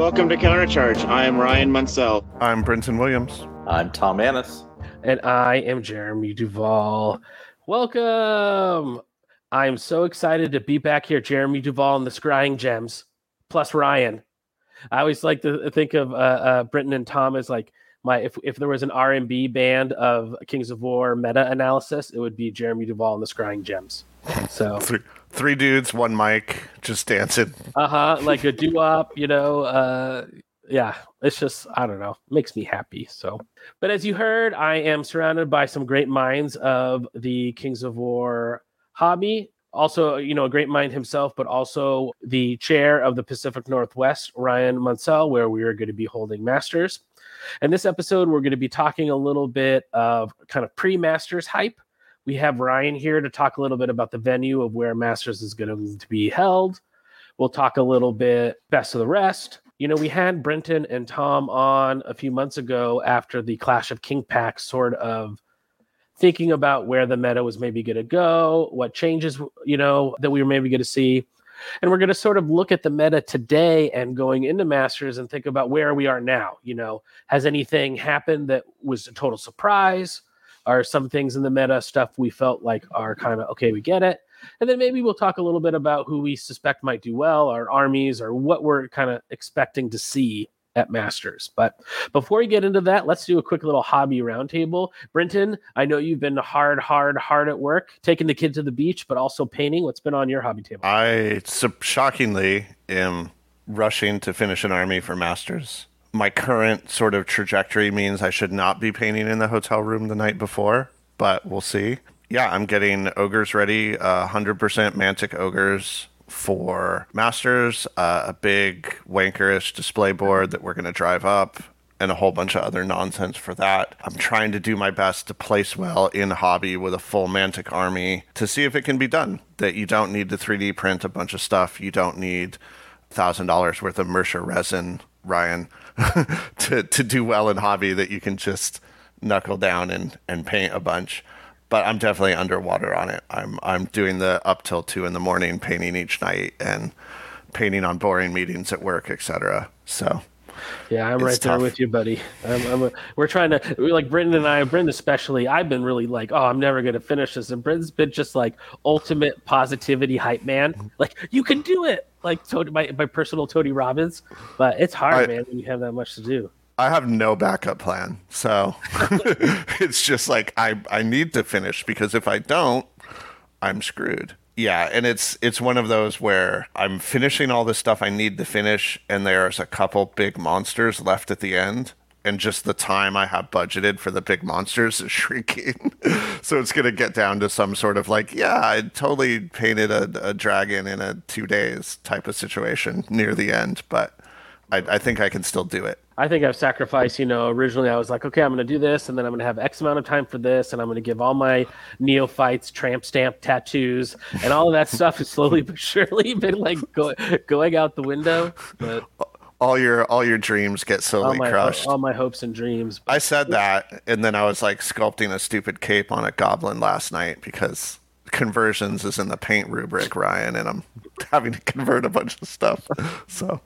Welcome to Countercharge. I am Ryan Munsell. I'm Brenton Williams. I'm Tom Annis. And I am Jeremy Duvall. Welcome. I'm so excited to be back here, Jeremy Duvall and the Scrying Gems, plus Ryan. I always like to think of uh, uh, Brenton and Tom as like my if, if there was an R&B band of Kings of War meta analysis, it would be Jeremy Duvall and the Scrying Gems. So three, dudes, one mic, just dancing. Uh huh. Like a doo wop, you know. Uh, yeah, it's just I don't know, makes me happy. So, but as you heard, I am surrounded by some great minds of the Kings of War hobby. Also, you know, a great mind himself, but also the chair of the Pacific Northwest, Ryan Munsell, where we are going to be holding masters. In this episode, we're going to be talking a little bit of kind of pre Masters hype. We have Ryan here to talk a little bit about the venue of where Masters is going to be held. We'll talk a little bit best of the rest. You know, we had Brenton and Tom on a few months ago after the Clash of King Pack sort of thinking about where the meta was maybe going to go, what changes, you know, that we were maybe going to see. And we're going to sort of look at the meta today and going into Masters and think about where we are now. You know, has anything happened that was a total surprise? Are some things in the meta stuff we felt like are kind of okay, we get it. And then maybe we'll talk a little bit about who we suspect might do well, our armies, or what we're kind of expecting to see at Masters. But before we get into that, let's do a quick little hobby roundtable. Brenton, I know you've been hard, hard, hard at work, taking the kid to the beach, but also painting. What's been on your hobby table? I shockingly am rushing to finish an army for Masters. My current sort of trajectory means I should not be painting in the hotel room the night before, but we'll see. Yeah, I'm getting ogres ready, uh, 100% Mantic ogres for Masters, uh, a big wankerish display board that we're going to drive up, and a whole bunch of other nonsense for that. I'm trying to do my best to place well in hobby with a full Mantic army to see if it can be done. That you don't need to 3D print a bunch of stuff. You don't need $1,000 worth of Mercer resin, Ryan, to, to do well in hobby that you can just knuckle down and, and paint a bunch but I'm definitely underwater on it. I'm I'm doing the up till two in the morning painting each night and painting on boring meetings at work, etc. So. Yeah, I'm right there with you, buddy. I'm, I'm a, we're trying to we're like Brenton and I, Brenton especially. I've been really like, oh, I'm never gonna finish this, and Brenton's been just like ultimate positivity hype man. Mm-hmm. Like you can do it, like Tony, my my personal Tony Robbins. But it's hard, I, man, when you have that much to do. I have no backup plan. So it's just like I I need to finish because if I don't, I'm screwed. Yeah, and it's it's one of those where I'm finishing all the stuff I need to finish and there's a couple big monsters left at the end and just the time I have budgeted for the big monsters is shrinking. so it's going to get down to some sort of like, yeah, I totally painted a, a dragon in a two days type of situation near the end, but I, I think I can still do it. I think I've sacrificed, you know, originally I was like, okay, I'm going to do this and then I'm going to have X amount of time for this and I'm going to give all my neophytes tramp stamp tattoos and all of that stuff has slowly but surely been like go, going out the window. But all your all your dreams get slowly all my, crushed. All my hopes and dreams. I said that and then I was like sculpting a stupid cape on a goblin last night because conversions is in the paint rubric, Ryan, and I'm having to convert a bunch of stuff. So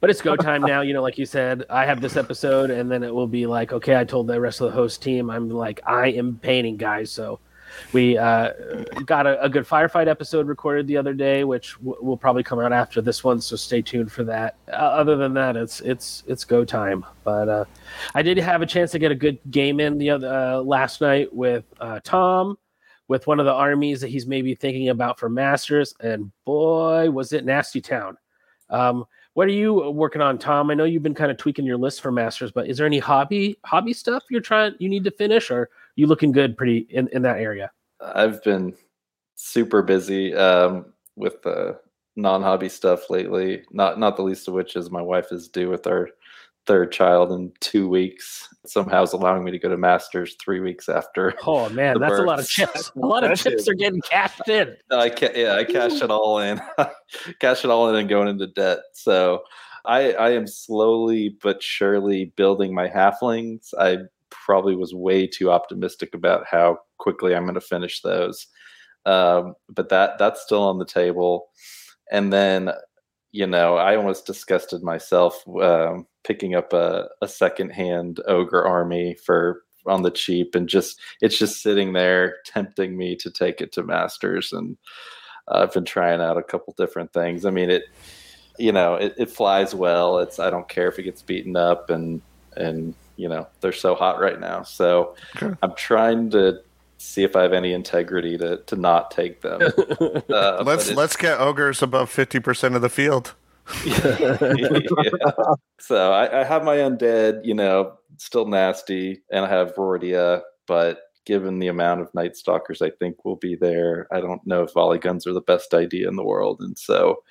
but it's go time now. You know, like you said, I have this episode, and then it will be like, okay, I told the rest of the host team, I'm like, I am painting, guys. So we uh, got a, a, good firefight episode recorded the other day, which w- will probably come out after this one. So stay tuned for that. Uh, other than that, it's it's it's go time. But uh, I did have a chance to get a good game in the other uh, last night with uh, Tom. With one of the armies that he's maybe thinking about for Masters, and boy, was it nasty town. Um, what are you working on, Tom? I know you've been kind of tweaking your list for masters, but is there any hobby hobby stuff you're trying you need to finish, or you looking good pretty in, in that area? I've been super busy um, with the non-hobby stuff lately. Not not the least of which is my wife is due with our third child in two weeks. Somehow is allowing me to go to Masters three weeks after. Oh man, that's a lot of chips. A lot of chips are getting cashed in. I ca- yeah, I cash it all in, cash it all in and going into debt. So I I am slowly but surely building my halflings. I probably was way too optimistic about how quickly I'm going to finish those, um, but that that's still on the table. And then you know I almost disgusted myself um, picking up a, a secondhand ogre army for on the cheap and just it's just sitting there tempting me to take it to masters. And uh, i've been trying out a couple different things. I mean it you know it, it flies well. It's i don't care if it gets beaten up and and you know they're so hot right now so Okay. i'm trying to see if i have any integrity to to not take them uh, Let's let's get ogres above fifty percent of the field. Yeah. So I, I have my undead, you know, still nasty, and I have Rhordia, but given the amount of Night Stalkers I think will be there, I don't know if volley guns are the best idea in the world, and so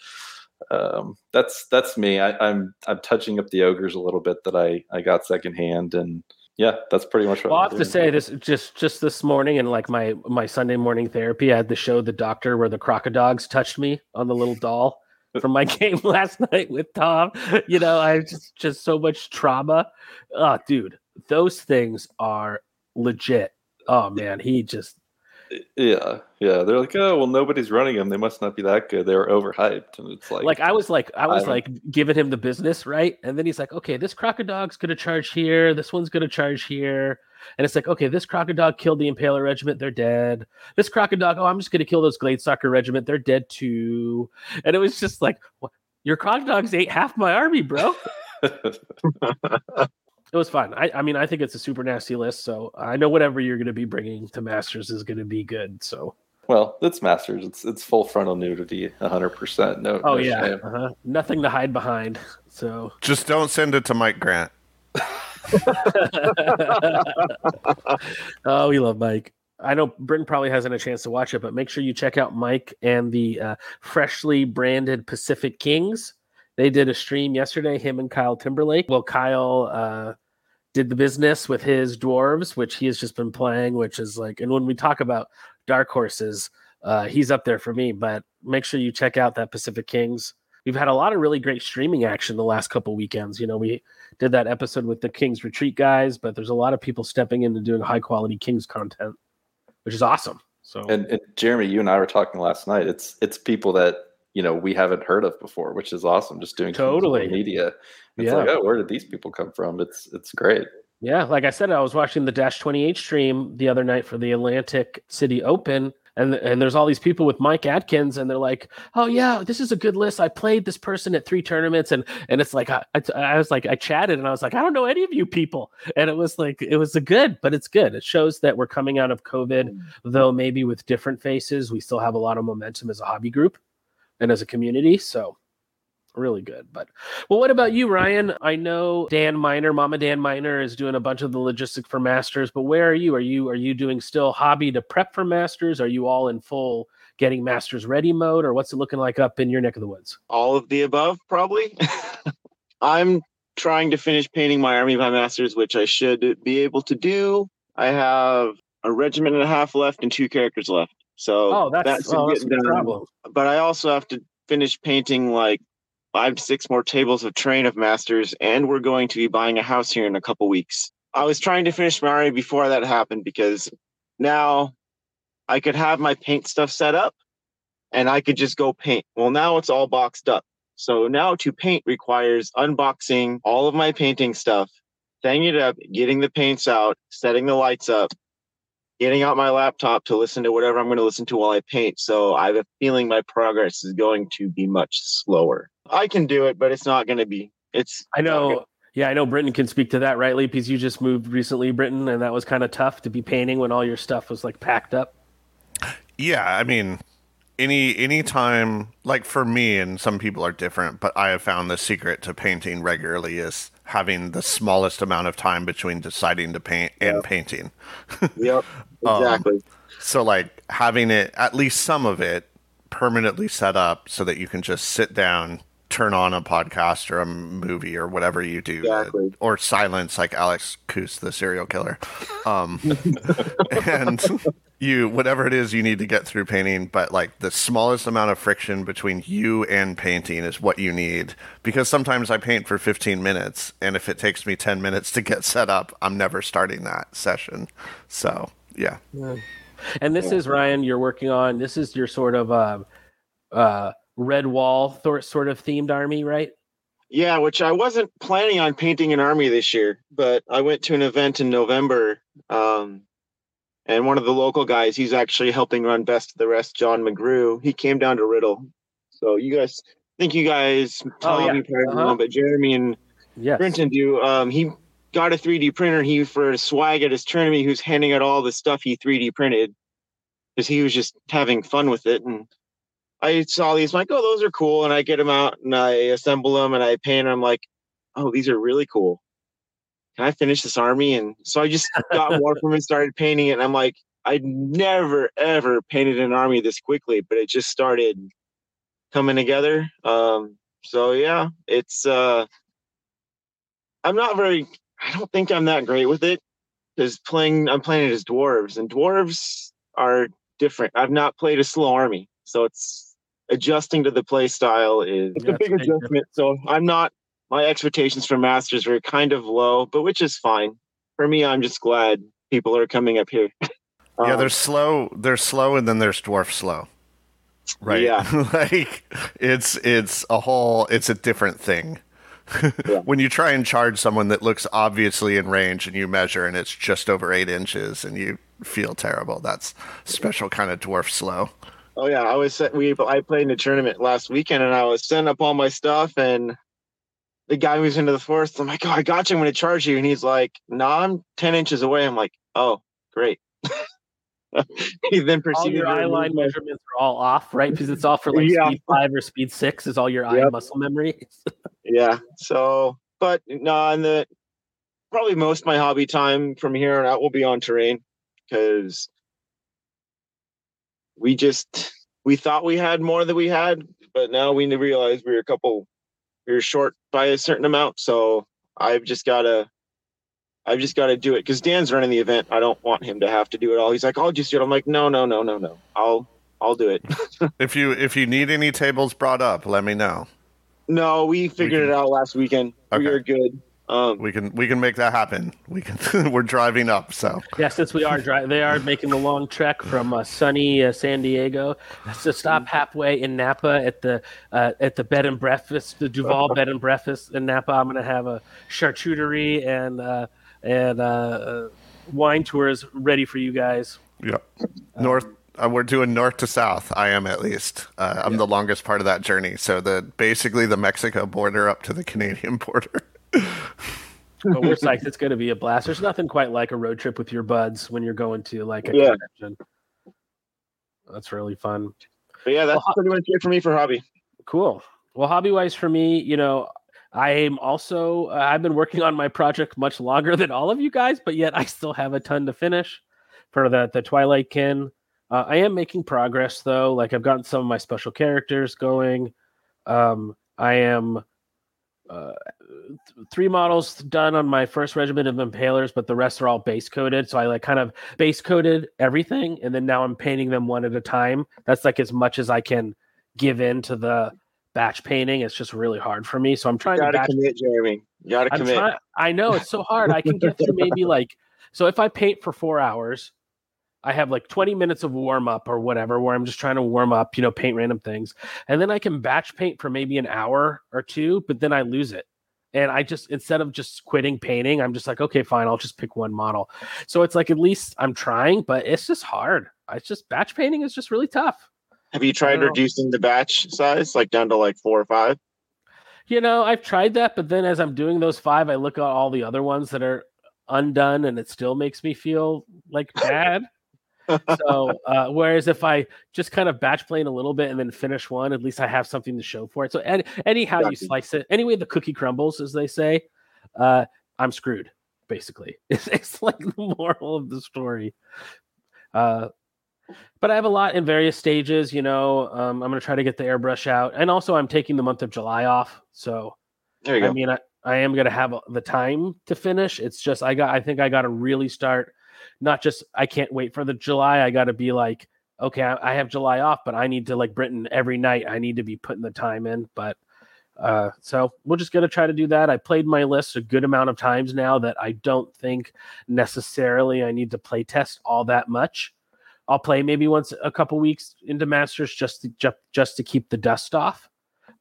um, that's that's me. I, I'm I'm touching up the ogres a little bit that I I got secondhand, and yeah, that's pretty much what Well, I have to say this just just this morning and like my my Sunday morning therapy, I had to show the doctor where the crocodiles touched me on the little doll from my game last night with Tom. You know, I just just so much trauma. Oh, dude, those things are legit. Oh man, he just Yeah, yeah. They're like, oh well, nobody's running them. They must not be that good. They were overhyped, and it's like, like I was like I was I- like giving him the business, right? And then he's like, okay, this crocodile's gonna charge here, this one's gonna charge here. And it's like, okay, this crocodile killed the Impaler Regiment, they're dead. This crocodile, oh, I'm just gonna kill those Glade Stalker Regiment, they're dead too. And it was just like, what? your crocodiles ate half my army, bro. It was fun. I, I mean, I think it's a super nasty list, so I know whatever you're gonna be bringing to Masters is gonna be good. So, well, it's masters. It's it's full frontal nudity, hundred percent. No, oh no yeah, uh-huh. nothing to hide behind. So, Just don't send it to Mike Grant. oh, we love Mike. I know Britton probably hasn't a chance to watch it, but make sure you check out Mike and the uh, freshly branded Pacific Kings. They did a stream yesterday, him and Kyle Timberlake. Well, Kyle uh, did the business with his dwarves, which he has just been playing, which is like, and when we talk about dark horses, uh, he's up there for me. But make sure you check out that Pacific Kings. We've had a lot of really great streaming action the last couple weekends. You know, we did that episode with the Kings Retreat guys, but there's a lot of people stepping into doing high quality Kings content, which is awesome. So And, and Jeremy, you and I were talking last night. It's it's people that you know we haven't heard of before, which is awesome. Just doing Totally. media. It's Yeah. like, oh, where did these people come from? It's it's great. Yeah, like I said, I was watching the Dash 28 stream the other night for the Atlantic City Open, and and there's all these people with Mike Atkins, and they're like, "Oh yeah, this is a good list. I played this person at three tournaments, and and it's like I, I, I was like I chatted, and I was like, I don't know any of you people, and it was like it was a good, but it's good. It shows that we're coming out of COVID, mm. though maybe with different faces, we still have a lot of momentum as a hobby group and as a community. So really good. But well, what about you, Ryan? I know Dan Miner, Mama Dan Miner, is doing a bunch of the logistics for Masters. But where are you? Are you are you doing still hobby to prep for Masters? Are you all in full getting Masters ready mode, or what's it looking like up in your neck of the woods? All of the above, probably. I'm trying to finish painting my army by masters, which I should be able to do. I have a regiment and a half left and two characters left. So Oh, that's, that should oh, that's no problem. But I also have to finish painting like five to six more tables of train of masters, and we're going to be buying a house here in a couple weeks. I was trying to finish my army before that happened because now I could have my paint stuff set up and I could just go paint. Well, now it's all boxed up. So now to paint requires unboxing all of my painting stuff, setting it up, getting the paints out, setting the lights up, getting out my laptop to listen to whatever I'm going to listen to while I paint. So I have a feeling my progress is going to be much slower. I can do it, but it's not going to be. It's I know. Yeah, I know Britain can speak to that, right, Because you just moved recently, Britain, and that was kind of tough to be painting when all your stuff was like packed up. Yeah, I mean, any any time like for me and some people are different, but I have found the secret to painting regularly is having the smallest amount of time between deciding to paint and painting. Yep, Um, exactly. So like having it at least some of it permanently set up so that you can just sit down, turn on a podcast or a movie or whatever you do, Exactly. or silence like Alex Coos, the serial killer. Um, and you, whatever it is you need to get through painting, but like the smallest amount of friction between you and painting is what you need. Because sometimes I paint for 15 minutes, and if it takes me 10 minutes to get set up, I'm never starting that session. So, yeah. And this is Ryan. You're working on. This is your sort of uh, uh, red wall sort of themed army, right? Yeah, which I wasn't planning on painting an army this year, but I went to an event in November. Um, and one of the local guys, he's actually helping run Best of the Rest, John McGrew. He came down to Riddle. So you guys, I think you guys, Tom, yeah. probably Uh-huh. but Jeremy and Yes. Brenton do. Um, he got a 3D printer. He for a swag at his tournament, he was handing out all the stuff he 3D printed because he was just having fun with it. And I saw these, I'm like, oh, those are cool. And I get them out and I assemble them and I paint. 'em. I'm like, oh, these are really cool. Can I finish this army? And so I just got more from it, started painting it. And I'm like, I'd never ever painted an army this quickly, but it just started coming together. Um, so yeah, it's uh I'm not very I don't think I'm that great with it because playing I'm playing it as dwarves and dwarves are different. I've not played a slow army, so it's adjusting to the play style is it's Yeah, a big a adjustment. So I'm not my expectations for masters were kind of low, but which is fine. For me, I'm just glad people are coming up here. Yeah, Um, there's slow, They're slow, and then there's dwarf slow. Right. Yeah. like it's it's a whole it's a different thing. Yeah. when you try and charge someone that looks obviously in range and you measure and it's just over eight inches and you feel terrible, that's special kind of dwarf slow. Oh yeah, I was we I played in a tournament last weekend and I was setting up all my stuff and the guy moves into the forest. I'm like, oh, I got you. I'm going to charge you, and he's like, No, I'm ten inches away. I'm like, Oh, great. he then all proceeded. your eye line measurements are all off, right? Because it's all for like Yeah. speed five or speed six is all your eye Yep. muscle memory. Yeah. So, but no, and the probably most of my hobby time from here on out will be on terrain because we just we thought we had more than we had, but now we realize we were a couple we were short by a certain amount. So I've just gotta I've just got to do it because Dan's running the event. I don't want him to have to do it all. He's like, "I'll just do it." I'm like, "No, no, no, no, no. I'll, I'll do it." If you if you need any tables brought up, let me know. no, we figured can- it out last weekend. We are good. Um, We can we can make that happen. We can we're driving up, so yeah, since we are driving, they are making the long trek from uh, sunny uh, San Diego to stop halfway in Napa at the uh, at the bed and breakfast, the Duval bed and breakfast in Napa. I'm going to have a charcuterie and uh, and uh, uh, wine tours ready for you guys. yeah. North uh, we're doing north to south. I am at least. Uh, I'm the longest part of that journey. So the basically the Mexico border up to the Canadian border. But we're psyched. It's going to be a blast. There's nothing quite like a road trip with your buds when you're going to like a Yeah. convention. That's really fun. but yeah, that's Well, pretty much it for me for hobby. Cool. Well, hobby wise for me, you know, I am also uh, I've been working on my project much longer than all of you guys, but yet I still have a ton to finish for the the Twilight Kin. Uh, I am making progress though. Like I've gotten some of my special characters going. Um, I am uh, th- three models done on my first regiment of impalers, but the rest are all base coated. So I like kind of base coated everything, and then now I'm painting them one at a time. That's like as much as I can give in to the batch painting. It's just really hard for me. So I'm trying to batch. commit, Jeremy. You gotta I'm commit. trying. I know it's so hard. I can get through maybe like so if I paint for four hours, I have like 20 minutes of warm up or whatever where I'm just trying to warm up, you know, paint random things. And then I can batch paint for maybe an hour or two, but then I lose it. And I just instead of just quitting painting, I'm just like, okay, fine, I'll just pick one model. So it's like at least I'm trying, but it's just hard. It's just batch painting is just really tough. Have you tried reducing the batch size, like down to like four or five? You know, I've tried that, but then as I'm doing those five, I look at all the other ones that are undone and it still makes me feel like bad. So uh, whereas if I just kind of batch plane a little bit and then finish one, at least I have something to show for it. So any, anyhow you slice it, anyway the cookie crumbles, as they say, uh, I'm screwed. Basically, it's, it's like the moral of the story. Uh, but I have a lot in various stages. You know, um, I'm going to try to get the airbrush out, and also I'm taking the month of July off. So, There you go. I mean, I, I am going to have the time to finish. It's just I got. I think I got to really start. Not just I can't wait for the July. I got to be like, okay, I, I have July off, but I need to like Britain every night. I need to be putting the time in. But uh, so we're just gonna try to do that. I played my list a good amount of times now that I don't think necessarily I need to play test all that much. I'll play maybe once a couple weeks into Masters just to just, just to keep the dust off.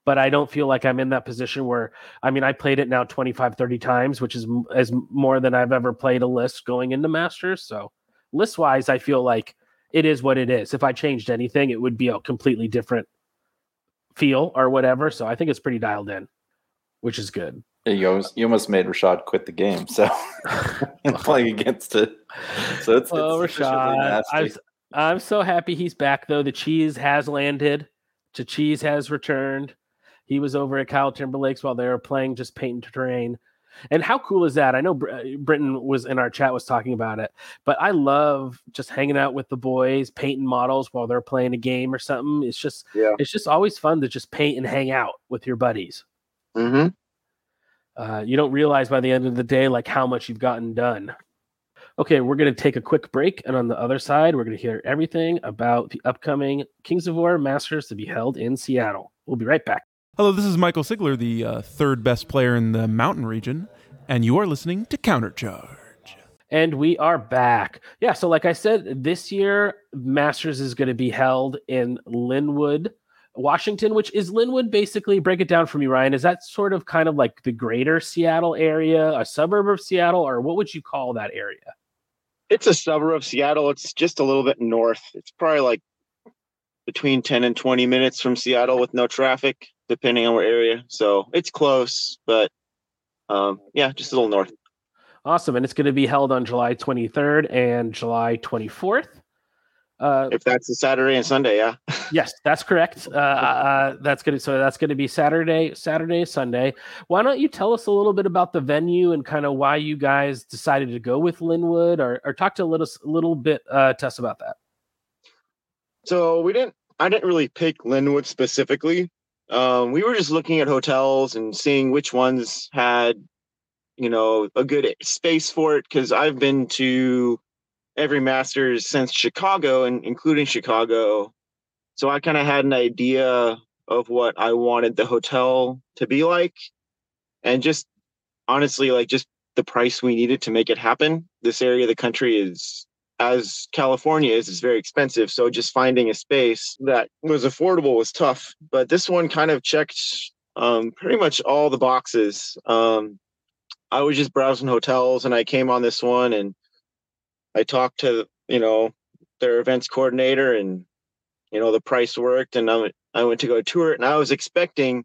But I don't feel like I'm in that position where I mean I played it now 25 30 times, which is as more than I've ever played a list going into Masters. So list wise, I feel like it is what it is. If I changed anything, it would be a completely different feel or whatever. So I think it's pretty dialed in, which is good. You almost, you almost made Rashad quit the game, so playing against it. So it's, it's Rashad, I'm. I'm so happy he's back though. The cheese has landed. The cheese has returned. He was over at Kyle Timberlake's while they were playing just paint and terrain. And how cool is that? I know Br- uh, Britton was in our chat was talking about it, but I love just hanging out with the boys, painting models while they're playing a game or something. It's just Yeah. it's just always fun to just paint and hang out with your buddies. hmm uh, you don't realize by the end of the day like how much you've gotten done. Okay, we're going to take a quick break, and on the other side, we're going to hear everything about the upcoming Kings of War Masters to be held in Seattle. We'll be right back. Hello, this is Michael Sigler, the uh, third best player in the mountain region, and you are listening to Countercharge. And we are back. Yeah, so like I said, this year Masters is going to be held in Lynnwood, Washington, which is Lynnwood basically. Break it down for me, Ryan. Is that sort of kind of like the greater Seattle area, a suburb of Seattle, or what would you call that area? It's a suburb of Seattle. It's just a little bit north. It's probably like between 10 and 20 minutes from Seattle with no traffic, depending on what area. So it's close, but um, yeah, just a little north. Awesome. And it's going to be held on July 23rd and July 24th. Uh, If that's a Saturday and Sunday, yeah. yes, that's correct. Uh, uh, that's going to so that's going to be Saturday, Saturday, Sunday. Why don't you tell us a little bit about the venue and kind of why you guys decided to go with Lynnwood, or, or talk to a little a little bit uh, to us about that. So we didn't. I didn't really pick Lynnwood specifically. Um, we were just looking at hotels and seeing which ones had, you know, a good space for it. Because I've been to every Masters since Chicago, and including Chicago. So I kind of had an idea of what I wanted the hotel to be like, and just honestly, like just the price we needed to make it happen. This area of the country is as California is, is very expensive. So just finding a space that was affordable was tough. But this one kind of checked um, pretty much all the boxes. Um, I was just browsing hotels and I came on this one and I talked to, you know, their events coordinator and, you know, the price worked and I I went to go tour it and I was expecting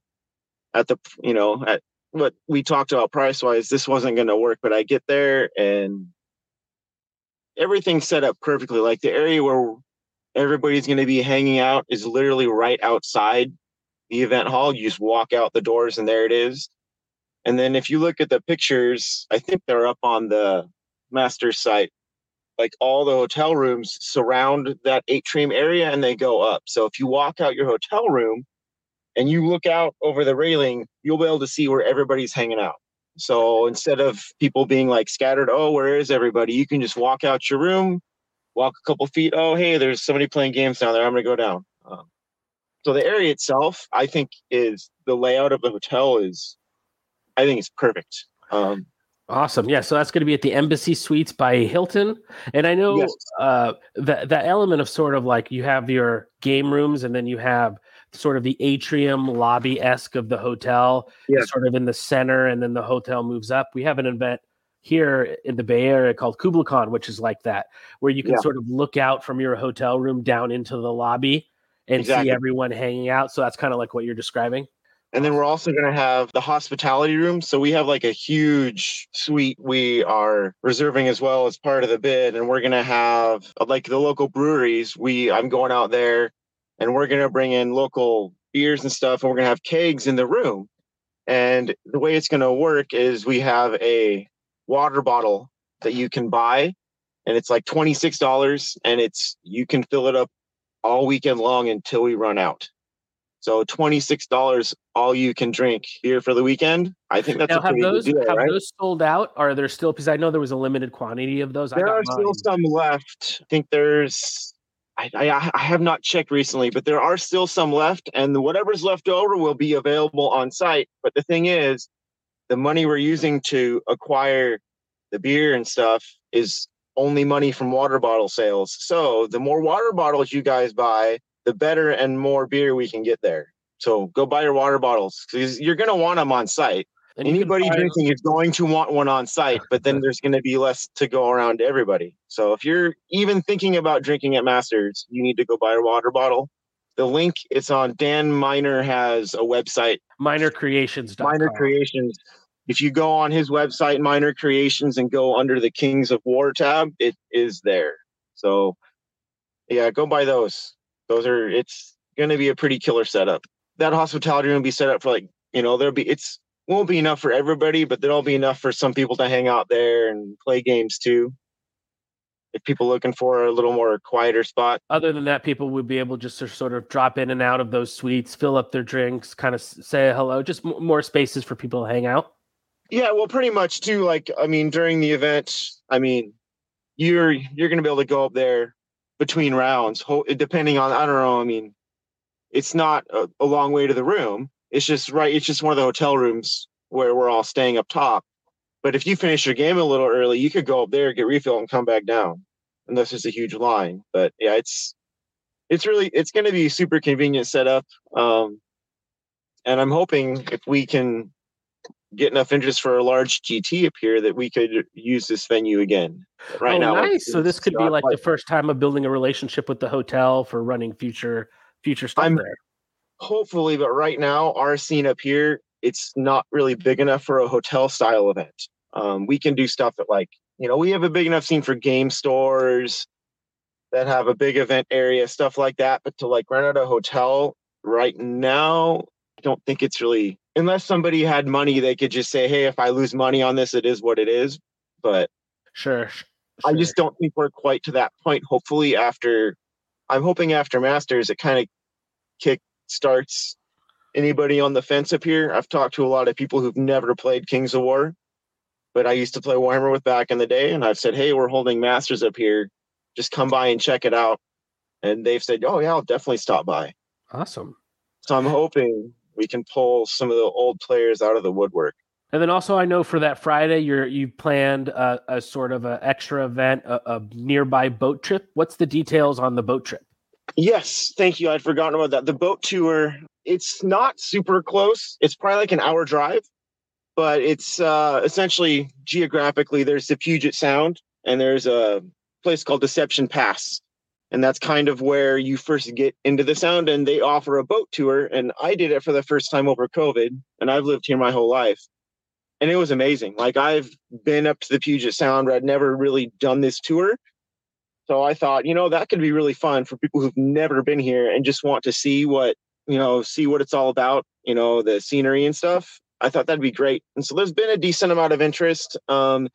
at the, you know, at what we talked about price wise, this wasn't going to work, but I get there and everything's set up perfectly. Like the area where everybody's going to be hanging out is literally right outside the event hall. You just walk out the doors and there it is. And then if you look at the pictures, I think they're up on the master site. Like all the hotel rooms surround that atrium area and they go up. So if you walk out your hotel room and you look out over the railing, you'll be able to see where everybody's hanging out. So instead of people being like scattered, oh, where is everybody? You can just walk out your room, walk a couple feet. Oh, hey, there's somebody playing games down there. I'm going to go down. Um, so the area itself, I think, is the layout of the hotel is, I think, it's perfect. Um, Awesome. Yeah. So that's going to be at the Embassy Suites by Hilton. And I know Yes. uh, that that element of sort of like you have your game rooms and then you have sort of the atrium lobby esque of the hotel, Yeah. sort of in the center, and then the hotel moves up. We have an event here in the Bay Area called KublaCon, which is like that, where you can Yeah. sort of look out from your hotel room down into the lobby and see everyone hanging out. So that's kind of like what you're describing. And then we're also going to have the hospitality room. So we have like a huge suite we are reserving as well as part of the bid. And we're going to have like the local breweries. We I'm going out there and we're going to bring in local beers and stuff. And we're going to have kegs in the room. And the way it's going to work is we have a water bottle that you can buy and it's like twenty six dollars, and it's you can fill it up all weekend long until we run out. So twenty six dollars, all you can drink here for the weekend. I think that's now, a have those good deal, have right? those sold out? Are there still? Because I know there was a limited quantity of those. I there are still some left. I think there's. I, I I have not checked recently, but there are still some left, and whatever's left over will be available on site. But the thing is, the money we're using to acquire the beer and stuff is only money from water bottle sales. So the more water bottles you guys buy, the better and more beer we can get there. So go buy your water bottles because you're going to want them on site. And Anybody drinking is going to want one on site, but then there's going to be less to go around to everybody. So if you're even thinking about drinking at Masters, you need to go buy a water bottle. The link it's on Dan Miner has a website, Miner Creations. Miner Creations. If you go on his website, Miner Creations, and go under the Kings of War tab, it is there. So yeah, go buy those. Those are it's going to be a pretty killer setup. That hospitality room will be set up for like you know there'll be it's won't be enough for everybody, but there'll be enough for some people to hang out there and play games too. If people looking for a little more quieter spot, Other than that, people would be able just to sort of drop in and out of those suites, fill up their drinks, kind of say hello, just m- more spaces for people to hang out. Yeah, well, pretty much too. Like, I mean, during the event, I mean, you're you're gonna be able to go up there between rounds, ho- depending on I don't know. I mean, it's not a, a long way to the room. It's just right. It's just one of the hotel rooms where we're all staying up top. But if you finish your game a little early, you could go up there, get refill, and come back down. Unless there's a huge line. But yeah, it's it's really it's going to be super convenient setup. Um, and I'm hoping if we can get enough interest for a large GT up here that we could use this venue again. Right oh, now, nice. So this could be like the first time of building a relationship with the hotel for running future future stuff I'm- there. Hopefully, but right now our scene up here, it's not really big enough for a hotel style event. Um, we can do stuff that like, you know, we have a big enough scene for game stores that have a big event area, stuff like that. But to like rent out a hotel right now, I don't think it's really unless somebody had money, they could just say, Hey, if I lose money on this, it is what it is. But Sure. sh- I just don't think we're quite to that point. Hopefully, after I'm hoping after Masters, it kind of kick starts anybody on the fence up here. I've talked to a lot of people who've never played Kings of War, but I used to play Warhammer with back in the day, and I've said, "Hey, we're holding Masters up here. Just come by and check it out." And they've said, "Oh yeah, I'll definitely stop by." awesome. So I'm hoping we can pull some of the old players out of the woodwork. And then also, I know for that Friday, you're you planned a, a sort of an extra event, a, a nearby boat trip. What's the details on the boat trip? Yes, thank you. I'd forgotten about that. The boat tour, it's not super close. It's probably like an hour drive, but it's uh, essentially geographically there's the Puget Sound and there's a place called Deception Pass. And that's kind of where you first get into the sound and they offer a boat tour. And I did it for the first time over COVID and I've lived here my whole life. And it was amazing. Like I've been up to the Puget Sound, but I'd never really done this tour. So I thought, you know, that could be really fun for people who've never been here and just want to see what, you know, see what it's all about, you know, the scenery and stuff. I thought that'd be great. And so there's been a decent amount of interest. Um,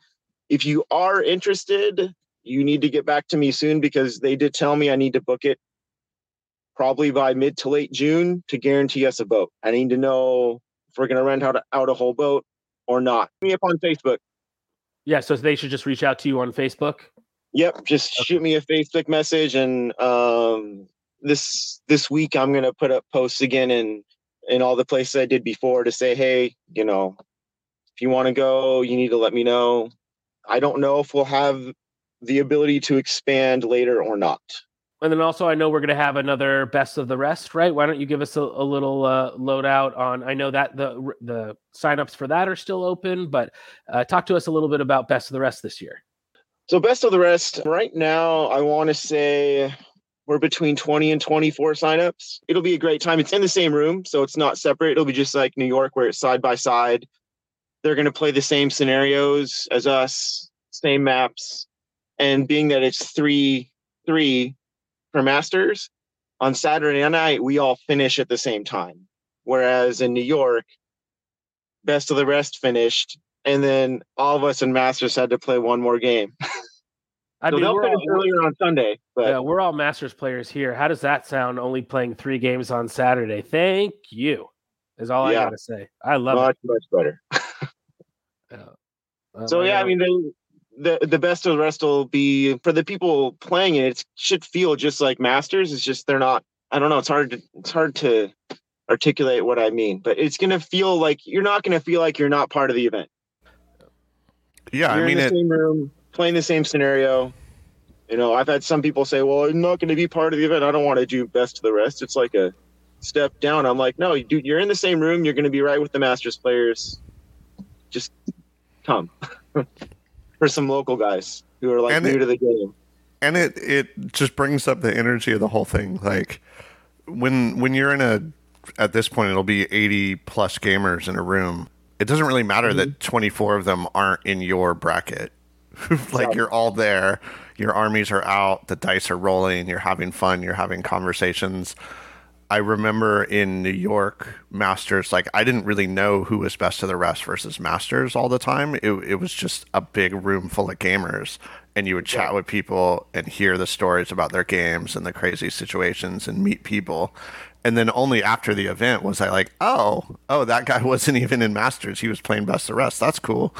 if you are interested, you need to get back to me soon because they did tell me I need to book it probably by mid to late June to guarantee us a boat. I need to know if we're going to rent out a, out a whole boat or not. Me up on Facebook. Yeah, so they should just reach out to you on Facebook. Yep, just shoot me a Facebook message, and um, this this week I'm gonna put up posts again in in all the places I did before to say, hey, you know, if you want to go, you need to let me know. I don't know if we'll have the ability to expand later or not. And then also, I know we're going to have another best of the rest, right? Why don't you give us a, a little uh, loadout on? I know that the the signups for that are still open, but uh, talk to us a little bit about best of the rest this year. So best of the rest. Right now, I want to say we're between 20 and 24 signups. It'll be a great time. It's in the same room, so it's not separate. It'll be just like New York, where it's side by side. They're going to play the same scenarios as us, same maps, and being that it's three three for masters on Saturday night, we all finish at the same time. Whereas in New York, best of the rest finished and then all of us in masters had to play one more game I so mean, they'll finish earlier on Sunday, but yeah, we're all Masters players here. How does that sound? Only playing three games on Saturday. Thank you. Is all I gotta say. I love much much better. it. Um, So yeah, I mean the the the best of the rest will be for the people playing it. It should feel just like Masters. It's just they're not. I don't know. It's hard to it's hard to articulate what I mean, but it's gonna feel like you're not gonna feel like you're not part of the event. Yeah, I you're mean in the it. same room, playing the same scenario. You know, I've had some people say, "Well, I'm not going to be part of the event. I don't want to do best of the rest." It's like a step down. I'm like, "No, dude, you're in the same room. You're going to be right with the Masters players. Just come." For some local guys who are like And new it- to the game. and it it just brings up the energy of the whole thing like when when you're in a at this point it'll be 80 plus gamers in a room it doesn't really matter that mm-hmm. 24 of them aren't in your bracket. Like Yeah. you're all there. Your armies are out. The dice are rolling. You're having fun. You're having conversations. I remember in New York Masters, like I didn't really know who was best of the rest versus Masters all the time. It, it was just a big room full of gamers, and you would chat with people and hear the stories about their games and the crazy situations and meet people. And then only after the event was I like, oh, oh, that guy wasn't even in Masters. He was playing best of rest. That's cool.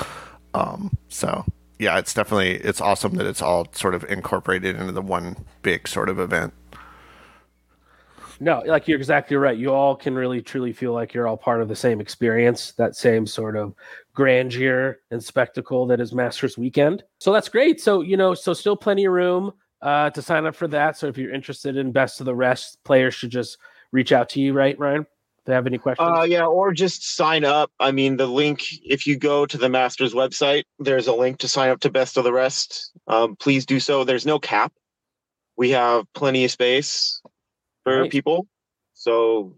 Um, so yeah, it's definitely it's awesome that it's all sort of incorporated into the one big sort of event. No, like you're exactly right. You all can really truly feel like you're all part of the same experience, that same sort of grandeur and spectacle that is Masters Weekend. So that's great. So, you know, so still plenty of room uh, to sign up for that. So if you're interested in best of the rest, players should just reach out to you, right, Ryan? If they have any questions? Uh, yeah, or just sign up. I mean, the link, if you go to the Masters website, there's a link to sign up to Best of the Rest. Um, please do so. There's no cap. We have plenty of space for people. So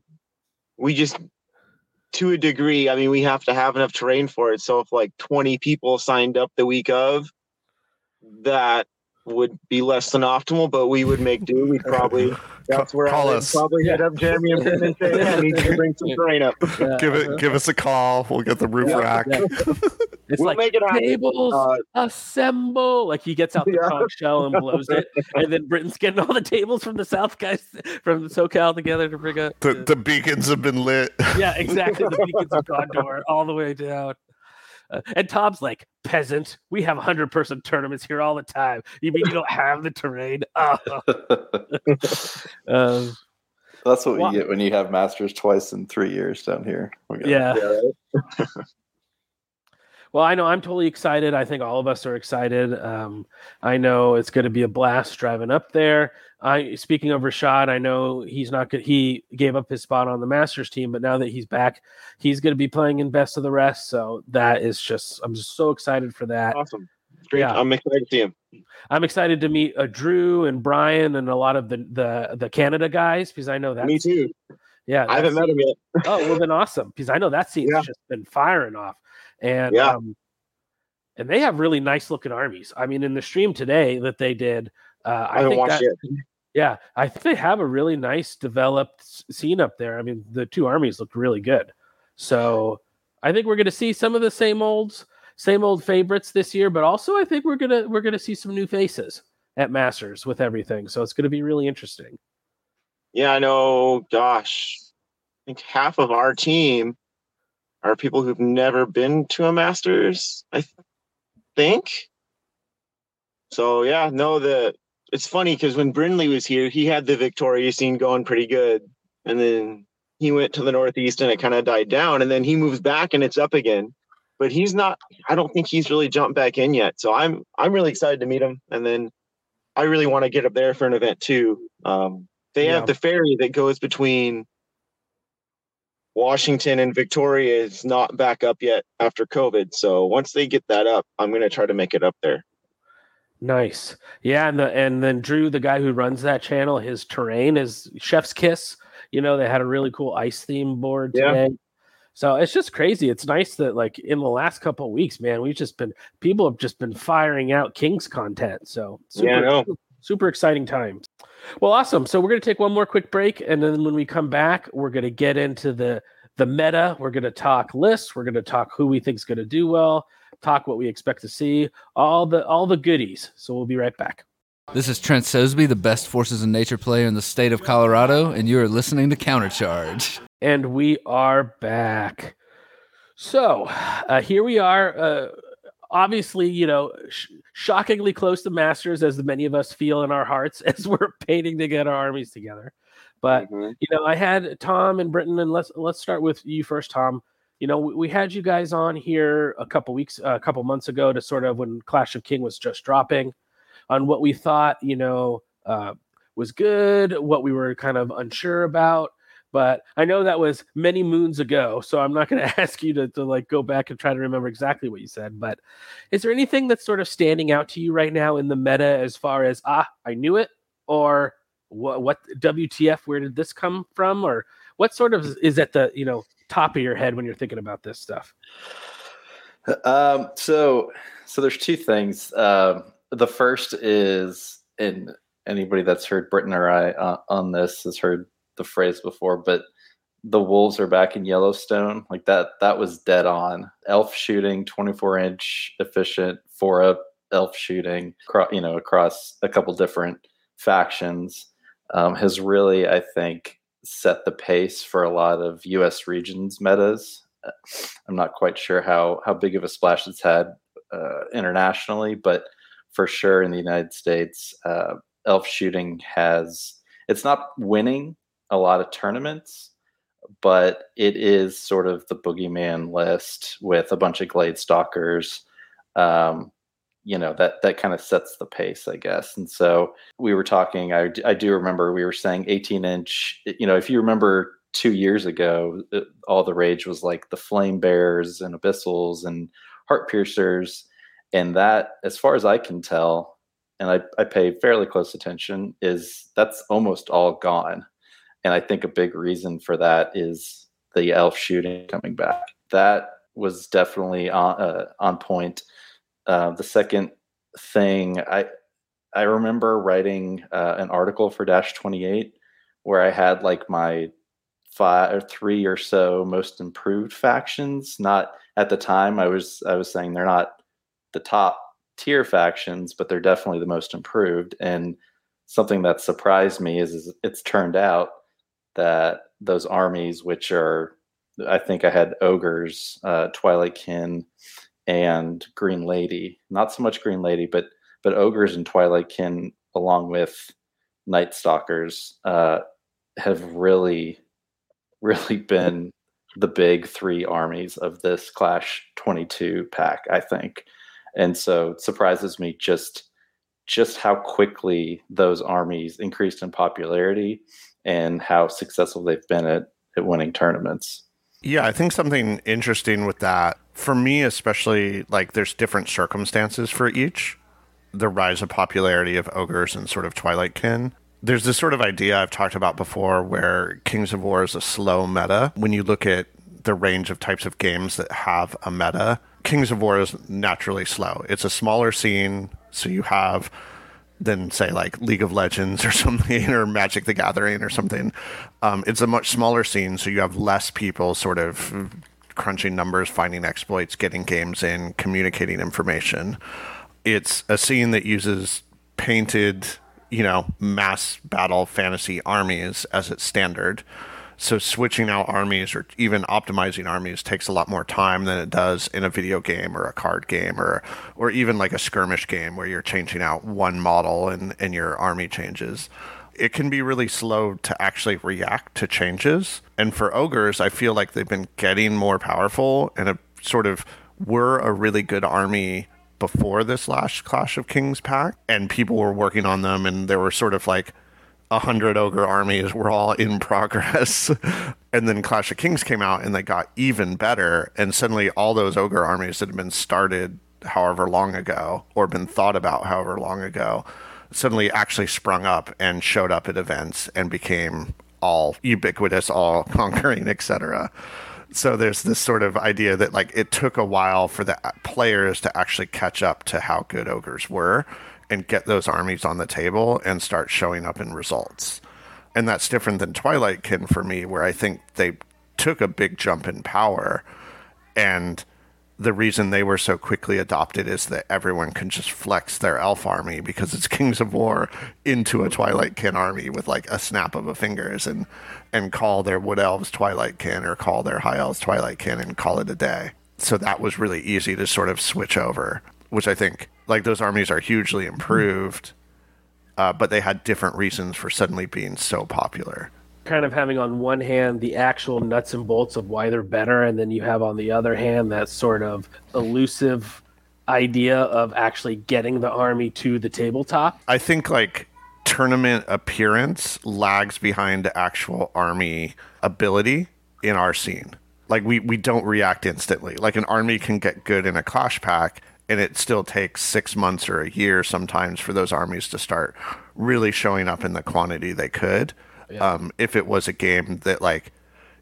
we just, to a degree, I mean, we have to have enough terrain for it. So if like 20 people signed up the week of, that would be less than optimal, but we would make do. We'd probably, that's where Call I would us. probably hit up Jeremy and Brenton and say, yeah, I need you to bring some terrain up. Yeah. give it give us a call we'll get the roof Yeah. rack Yeah. It's We'll like make it happen. tables Uh, assemble. Like he gets out the Yeah. conch shell and blows it, and then Britain's getting all the tables from the South guys from the SoCal together to bring up. the, the beacons have been lit yeah, exactly. The beacons of Gondor all the way down. Uh, and Tom's like, peasant, we have 100 person tournaments here all the time. You mean you don't have the terrain? Oh. Um, That's what Wha- you get when you have masters twice in three years down here. We got- yeah. yeah. Well, I know I'm totally excited. I think all of us are excited. Um, I know it's going to be a blast driving up there. I speaking of Rashad, I know he's not good. He gave up his spot on the Masters team, but now that he's back, he's going to be playing in best of the rest. So that is just I'm just so excited for that. Awesome. Great. Yeah. I'm excited to see him. I'm excited to meet uh, Drew and Brian and a lot of the the the Canada guys because I know that. Me too. Yeah, I haven't met him yet. oh, well, then awesome because I know that scene's Yeah. just been firing off, and Yeah. um, and they have really nice looking armies. I mean, in the stream today that they did, uh, I I, haven't think watched that, yeah, I think they have a really nice developed scene up there. I mean, the two armies look really good, so I think we're going to see some of the same olds, same old favorites this year, but also I think we're gonna we're gonna see some new faces at Masters with everything. So it's going to be really interesting. Yeah, I know. Gosh, I think half of our team are people who've never been to a Masters. I th- think. So yeah, no. The it's funny because when Brindley was here, he had the Victoria scene going pretty good, and then he went to the Northeast and it kind of died down, and then he moves back and it's up again. But he's not. I don't think he's really jumped back in yet. So I'm I'm really excited to meet him, and then I really want to get up there for an event too. Um, they Yeah. have the ferry that goes between Washington and Victoria is not back up yet after COVID. So once they get that up, I'm going to try to make it up there. Nice. Yeah, and the and then Drew, the guy who runs that channel, his terrain is Chef's Kiss. You know, they had a really cool ice theme board Yeah. today. So it's just crazy. It's nice that like in the last couple of weeks, man, we've just been people have just been firing out Kings content. So super, Yeah, super exciting times. Well, awesome. So we're gonna take one more quick break, and then when we come back, we're gonna get into the the meta. We're gonna talk lists. We're gonna talk who we think is gonna do well. Talk what we expect to see, all the all the goodies. So we'll be right back. This is Trent Sosby, the best Forces in Nature player in the state of Colorado, and you are listening to Countercharge. And we are back. So uh, here we are. Uh, obviously, you know, sh- shockingly close to Masters, as many of us feel in our hearts as we're painting to get our armies together. But Mhm. you know, I had Tom and Britton, and let's let's start with you first, Tom. You know, we, we had you guys on here a couple weeks, a couple months ago to sort of when Clash of King was just dropping, on what we thought, you know, uh, was good, what we were kind of unsure about. But I know that was many moons ago, so I'm not going to ask you to, to like go back and try to remember exactly what you said. But is there anything that's sort of standing out to you right now in the meta as far as ah, I knew it, or what? What WTF? Where did this come from, or what sort of is at the you know top of your head when you're thinking about this stuff? Um, so, so there's two things. Um, the first is, and anybody that's heard Brenton or I uh, on this has heard the phrase before, but the wolves are back in Yellowstone. Like that, that was dead on. Elf shooting, 24 inch efficient, four up elf shooting, you know, across a couple different factions, um, has really, I think, set the pace for a lot of U.S. regions metas. I'm not quite sure how how big of a splash it's had uh, internationally, but for sure in the United States, uh, elf shooting has. It's not winning a lot of tournaments, but it is sort of the boogeyman list with a bunch of glade stalkers. Um, you know that that kind of sets the pace, I guess. And so we were talking. I I do remember we were saying 18 inch. You know, if you remember two years ago, uh, all the rage was like the flame bears and abyssals and heart piercers, and that, as far as I can tell, and I, I pay fairly close attention, is that's almost all gone. And I think a big reason for that is the elf shooting coming back. That was definitely on uh, on point. Uh, the second thing, I I remember writing uh, an article for Dash Twenty Eight where I had like my five or three or so most improved factions. Not at the time, I was I was saying they're not the top tier factions, but they're definitely the most improved. And something that surprised me is, is it's turned out that those armies, which are, I think I had ogres, uh, Twilight Kin, and Green Lady. Not so much Green Lady, but but ogres and Twilight Kin, along with Night Stalkers, uh, have really, really been the big three armies of this Clash 22 pack, I think. And so it surprises me just just how quickly those armies increased in popularity and how successful they've been at, at winning tournaments. Yeah, I think something interesting with that, for me especially, like there's different circumstances for each. The rise of popularity of ogres and sort of Twilight Kin. There's this sort of idea I've talked about before where Kings of War is a slow meta. When you look at the range of types of games that have a meta, Kings of War is naturally slow. It's a smaller scene, so you have than say like League of Legends or something or Magic the Gathering or something. Um, it's a much smaller scene, so you have less people sort of crunching numbers, finding exploits, getting games in, communicating information. It's a scene that uses painted, you know, mass battle fantasy armies as its standard. So switching out armies or even optimizing armies takes a lot more time than it does in a video game or a card game or or even like a skirmish game where you're changing out one model and, and your army changes. It can be really slow to actually react to changes. And for ogres, I feel like they've been getting more powerful and a sort of were a really good army before this last Clash of Kings pack. And people were working on them and there were sort of like a hundred ogre armies were all in progress. and then Clash of Kings came out and they got even better. And suddenly all those ogre armies that had been started however long ago or been thought about however long ago suddenly actually sprung up and showed up at events and became all ubiquitous, all conquering, etc. So there's this sort of idea that like it took a while for the players to actually catch up to how good ogres were and get those armies on the table and start showing up in results. And that's different than Twilight Kin for me, where I think they took a big jump in power and the reason they were so quickly adopted is that everyone can just flex their elf army because it's Kings of War into a Twilight Kin army with like a snap of a fingers and and call their Wood Elves Twilight Kin or call their High Elves Twilight Kin and call it a day. So that was really easy to sort of switch over, which I think like those armies are hugely improved, uh, but they had different reasons for suddenly being so popular kind of having on one hand the actual nuts and bolts of why they're better, and then you have on the other hand that sort of elusive idea of actually getting the army to the tabletop. I think like tournament appearance lags behind actual army ability in our scene. Like we we don't react instantly. Like an army can get good in a clash pack and it still takes 6 months or a year sometimes for those armies to start really showing up in the quantity they could. Yeah. Um, if it was a game that like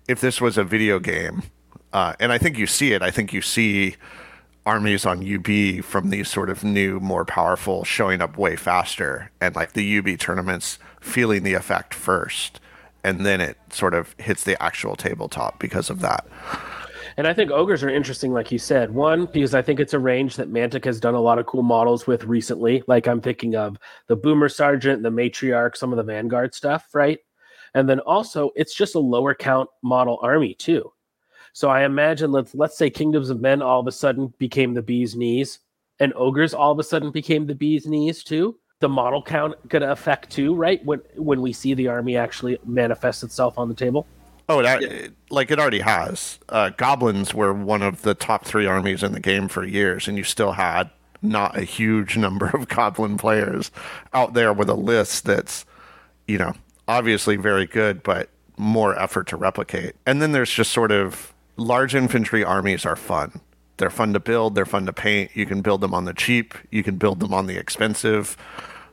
if this was a video game, uh, and I think you see it. I think you see armies on UB from these sort of new, more powerful, showing up way faster, and like the UB tournaments feeling the effect first, and then it sort of hits the actual tabletop because of that. And I think ogres are interesting, like you said. One, because I think it's a range that Mantic has done a lot of cool models with recently. Like I'm thinking of the Boomer Sergeant, the Matriarch, some of the Vanguard stuff, right? And then also, it's just a lower count model army too. So I imagine let's let's say Kingdoms of Men all of a sudden became the bee's knees, and ogres all of a sudden became the bee's knees too. The model count gonna affect too, right? When when we see the army actually manifest itself on the table. Oh, that, yeah. like it already has. Uh, goblins were one of the top three armies in the game for years, and you still had not a huge number of goblin players out there with a list that's, you know, obviously very good, but more effort to replicate. And then there's just sort of large infantry armies are fun. They're fun to build, they're fun to paint. You can build them on the cheap, you can build them on the expensive.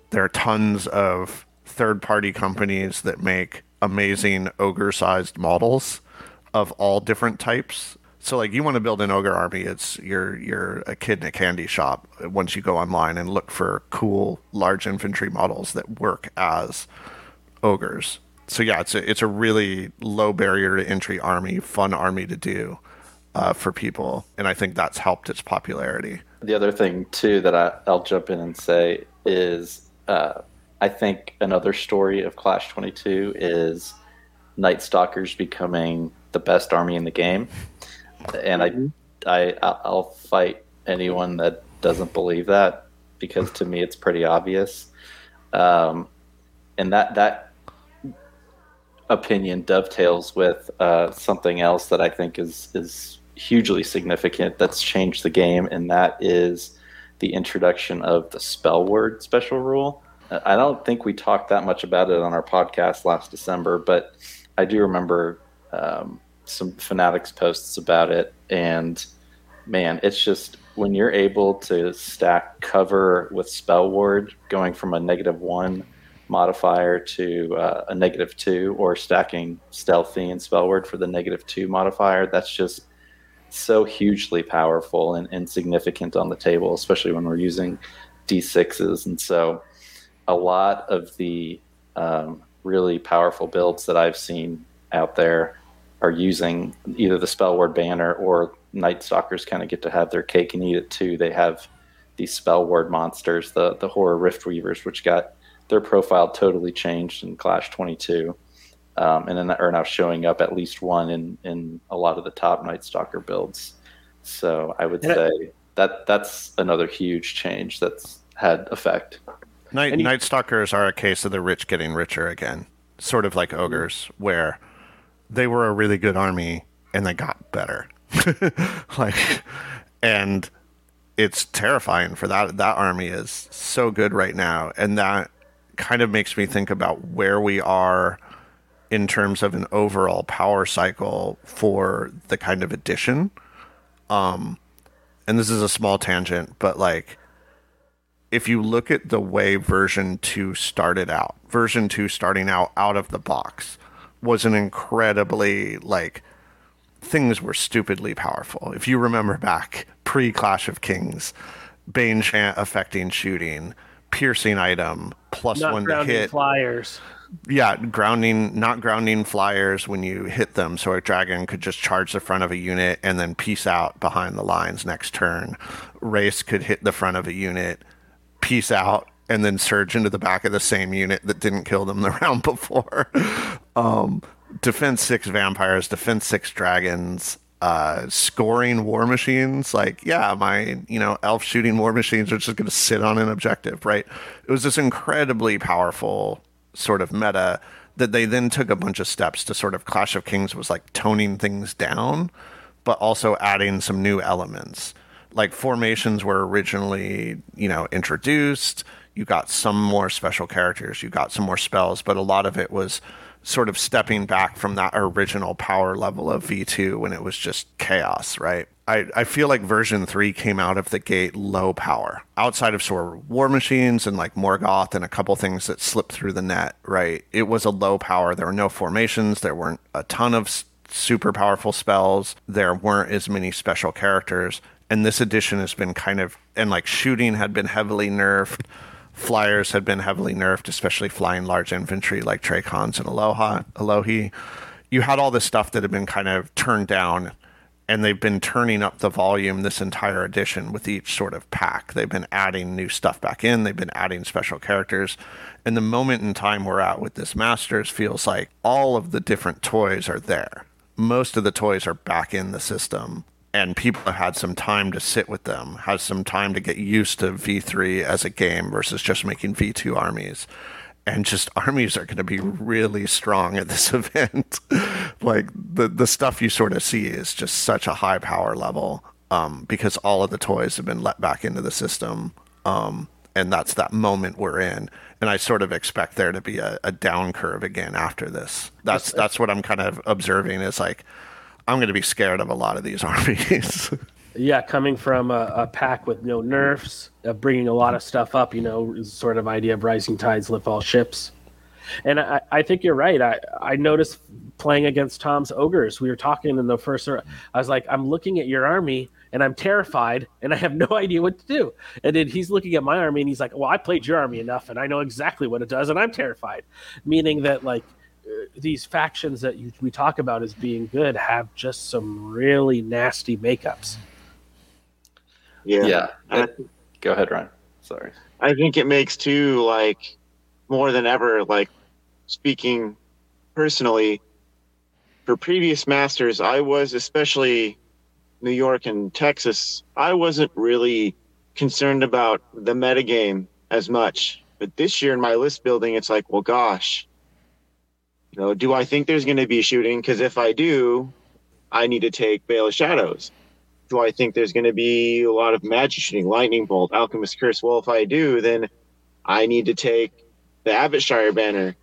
There are tons of third party companies that make amazing ogre sized models of all different types. So like you want to build an ogre army, it's you're you're a kid in a candy shop once you go online and look for cool large infantry models that work as ogres. So yeah, it's a it's a really low barrier to entry army, fun army to do uh, for people, and I think that's helped its popularity. The other thing too that I, will jump in and say is uh, I think another story of Clash Twenty Two is Night Stalkers becoming the best army in the game, and mm-hmm. I I I'll fight anyone that doesn't believe that because to me it's pretty obvious. Um, and that that opinion dovetails with uh, something else that I think is is hugely significant that's changed the game, and that is the introduction of the spell word special rule. I don't think we talked that much about it on our podcast last December, but I do remember um, some fanatics posts about it, and man, it's just when you're able to stack cover with spell word, going from a negative one modifier to uh, a negative two, or stacking stealthy and spell word for the negative two modifier. That's just so hugely powerful and, and significant on the table, especially when we're using d6s. And so, a lot of the um, really powerful builds that I've seen out there are using either the spell word banner or Night Stalkers kind of get to have their cake and eat it too. They have these spell word monsters, the the horror rift weavers, which got their profile totally changed in Clash 22, um, and then are now showing up at least one in in a lot of the top Night Stalker builds. So I would say that that's another huge change that's had effect. Night you, Night Stalkers are a case of the rich getting richer again, sort of like ogres, where they were a really good army and they got better. like, and it's terrifying for that. That army is so good right now, and that kind of makes me think about where we are in terms of an overall power cycle for the kind of edition. Um, and this is a small tangent, but like if you look at the way version 2 started out, version 2 starting out out of the box was an incredibly like things were stupidly powerful. If you remember back pre Clash of Kings, Bane chant affecting shooting, piercing item, plus Not one to hit. Flyers. Yeah, grounding, not grounding flyers when you hit them, so a dragon could just charge the front of a unit and then peace out behind the lines next turn. Race could hit the front of a unit, peace out, and then surge into the back of the same unit that didn't kill them the round before. um, defense six vampires, defense six dragons, uh, scoring war machines. Like, yeah, my you know elf shooting war machines are just going to sit on an objective, right? It was this incredibly powerful sort of meta that they then took a bunch of steps to sort of Clash of Kings was like toning things down, but also adding some new elements. Like formations were originally, you know, introduced. You got some more special characters, you got some more spells, but a lot of it was sort of stepping back from that original power level of V2 when it was just chaos, right? I, I feel like version 3 came out of the gate low power. Outside of sort of war machines and like Morgoth and a couple things that slipped through the net, right? It was a low power. There were no formations, there weren't a ton of super powerful spells, there weren't as many special characters. And this edition has been kind of, and like shooting had been heavily nerfed flyers had been heavily nerfed, especially flying large infantry like Drakons and Aloha, Alohi. You had all this stuff that had been kind of turned down, and they've been turning up the volume this entire edition with each sort of pack. They've been adding new stuff back in, they've been adding special characters. And the moment in time we're at with this Masters feels like all of the different toys are there. Most of the toys are back in the system and people have had some time to sit with them, had some time to get used to V3 as a game versus just making V2 armies. And just armies are going to be really strong at this event. like the the stuff you sort of see is just such a high power level um, because all of the toys have been let back into the system. Um, and that's that moment we're in. And I sort of expect there to be a, a down curve again after this. That's that's what I'm kind of observing is like I'm going to be scared of a lot of these armies. yeah, coming from a, a, pack with no nerfs, uh, bringing a lot of stuff up, you know, sort of idea of rising tides lift all ships. And I, I think you're right. I, I noticed playing against Tom's ogres. We were talking in the first. I was like, I'm looking at your army and I'm terrified and I have no idea what to do. And then he's looking at my army and he's like, Well, I played your army enough and I know exactly what it does and I'm terrified. Meaning that like these factions that you, we talk about as being good have just some really nasty makeups. Yeah. Yeah. I, Go ahead, Ryan. Sorry. I think it makes too like more than ever. Like speaking personally, for previous masters, I was especially New York and Texas. I wasn't really concerned about the metagame as much. But this year in my list building, it's like, well, gosh, you know, do I think there's going to be shooting? Because if I do, I need to take Veil of Shadows. Do I think there's going to be a lot of magic shooting, Lightning Bolt, Alchemist Curse? Well, if I do, then I need to take the Abbottshire banner.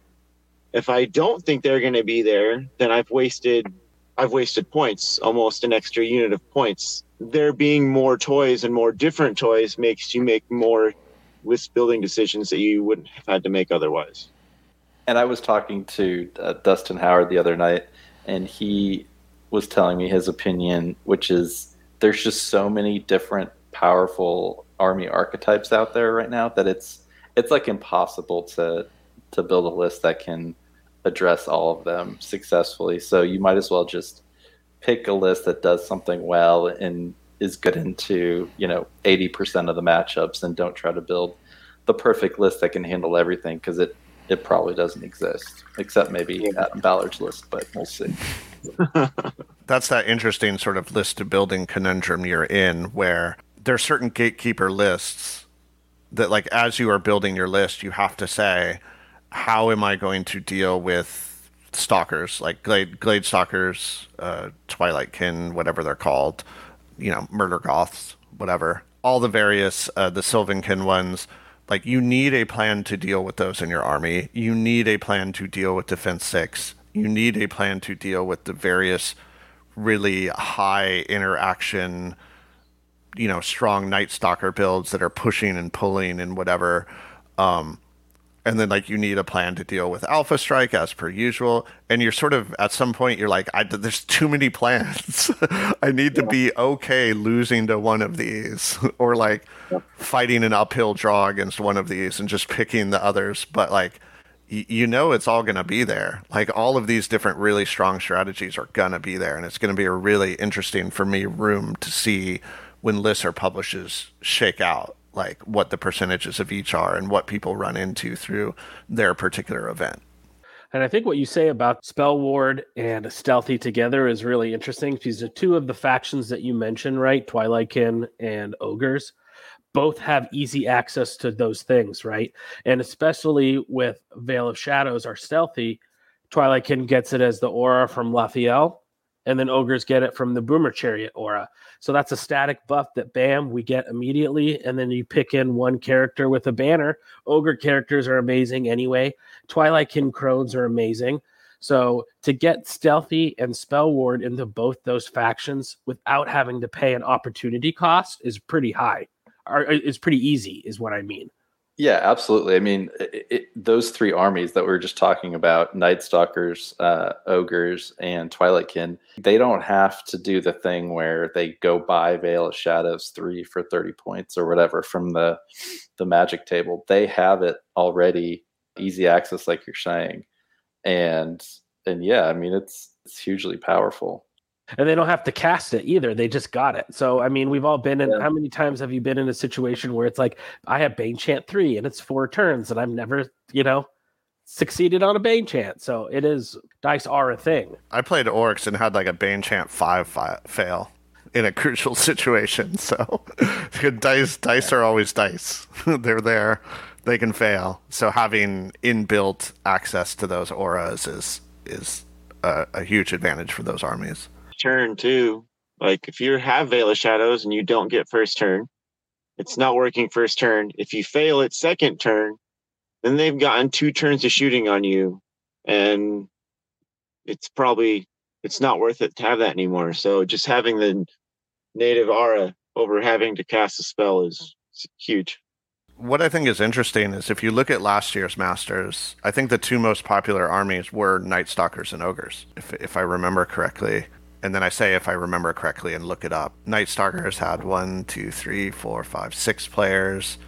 If I don't think they're going to be there, then I've wasted I've wasted points, almost an extra unit of points. There being more toys and more different toys makes you make more list building decisions that you wouldn't have had to make otherwise and I was talking to uh, Dustin Howard the other night, and he was telling me his opinion, which is there's just so many different powerful army archetypes out there right now that it's it's like impossible to to build a list that can address all of them successfully. So you might as well just pick a list that does something well and is good into you know 80% of the matchups and don't try to build the perfect list that can handle everything because it it probably doesn't exist, except maybe yeah. Adam Ballard's list, but we'll see. That's that interesting sort of list to building conundrum you're in, where there are certain gatekeeper lists that, like, as you are building your list, you have to say, how am I going to deal with stalkers, like Glade, Glade Stalkers, uh, Twilight Kin, whatever they're called, you know, Murder Goths, whatever. All the various, uh, the Sylvankin ones like you need a plan to deal with those in your army. You need a plan to deal with defense six. You need a plan to deal with the various really high interaction, you know, strong Night Stalker builds that are pushing and pulling and whatever. Um, and then like you need a plan to deal with alpha strike as per usual and you're sort of at some point you're like there's too many plans. I need to be okay losing to one of these or like fighting an uphill draw against one of these and just picking the others. But like y- you know it's all going to be there. Like all of these different really strong strategies are going to be there, and it's going to be a really interesting for me room to see when lists or publishes shake out, like what the percentages of each are and what people run into through their particular event. And I think what you say about Spell Ward and Stealthy together is really interesting because the two of the factions that you mentioned, right? Twilightkin and Ogres, both have easy access to those things, right? And especially with Veil of Shadows or Stealthy, Twilightkin gets it as the aura from Lathiel, and then Ogres get it from the Boomer Chariot aura. So that's a static buff that bam, we get immediately. And then you pick in one character with a banner. Ogre characters are amazing anyway. Twilightkin crones are amazing. So to get stealthy and spell ward into both those factions without having to pay an opportunity cost is pretty high. Or uh, is pretty easy, is what I mean. Yeah, absolutely. I mean, it, it, those three armies that we are just talking about Night Stalkers, uh, Ogres, and Twilightkin they don't have to do the thing where they go buy Veil of Shadows 3 for 30 points or whatever from the, the magic table. They have it already, easy access, like you're saying. And and yeah, I mean, it's it's hugely powerful and they don't have to cast it either. They just got it. So I mean, we've all been in. Yeah. How many times have you been in a situation where it's like I have Bane Chant three and it's four turns and I've never, you know, succeeded on a Bane Chant. So it is dice are a thing. I played Orcs and had like a Bane Chant five fi- fail in a crucial situation. So dice dice are always dice. They're there. They can fail. So having inbuilt access to those auras is is a, a huge advantage for those armies turn too. Like if you have Veil of Shadows and you don't get first turn, it's not working first turn. If you fail it second turn, then they've gotten two turns of shooting on you, and it's probably it's not worth it to have that anymore. So just having the native aura over having to cast a spell is huge. What I think is interesting is if you look at last year's Masters, I think the two most popular armies were Night Stalkers and Ogres, if if I remember correctly and then I say if I remember correctly and look it up. Night Stalkers had one, two, three, four, five, six players.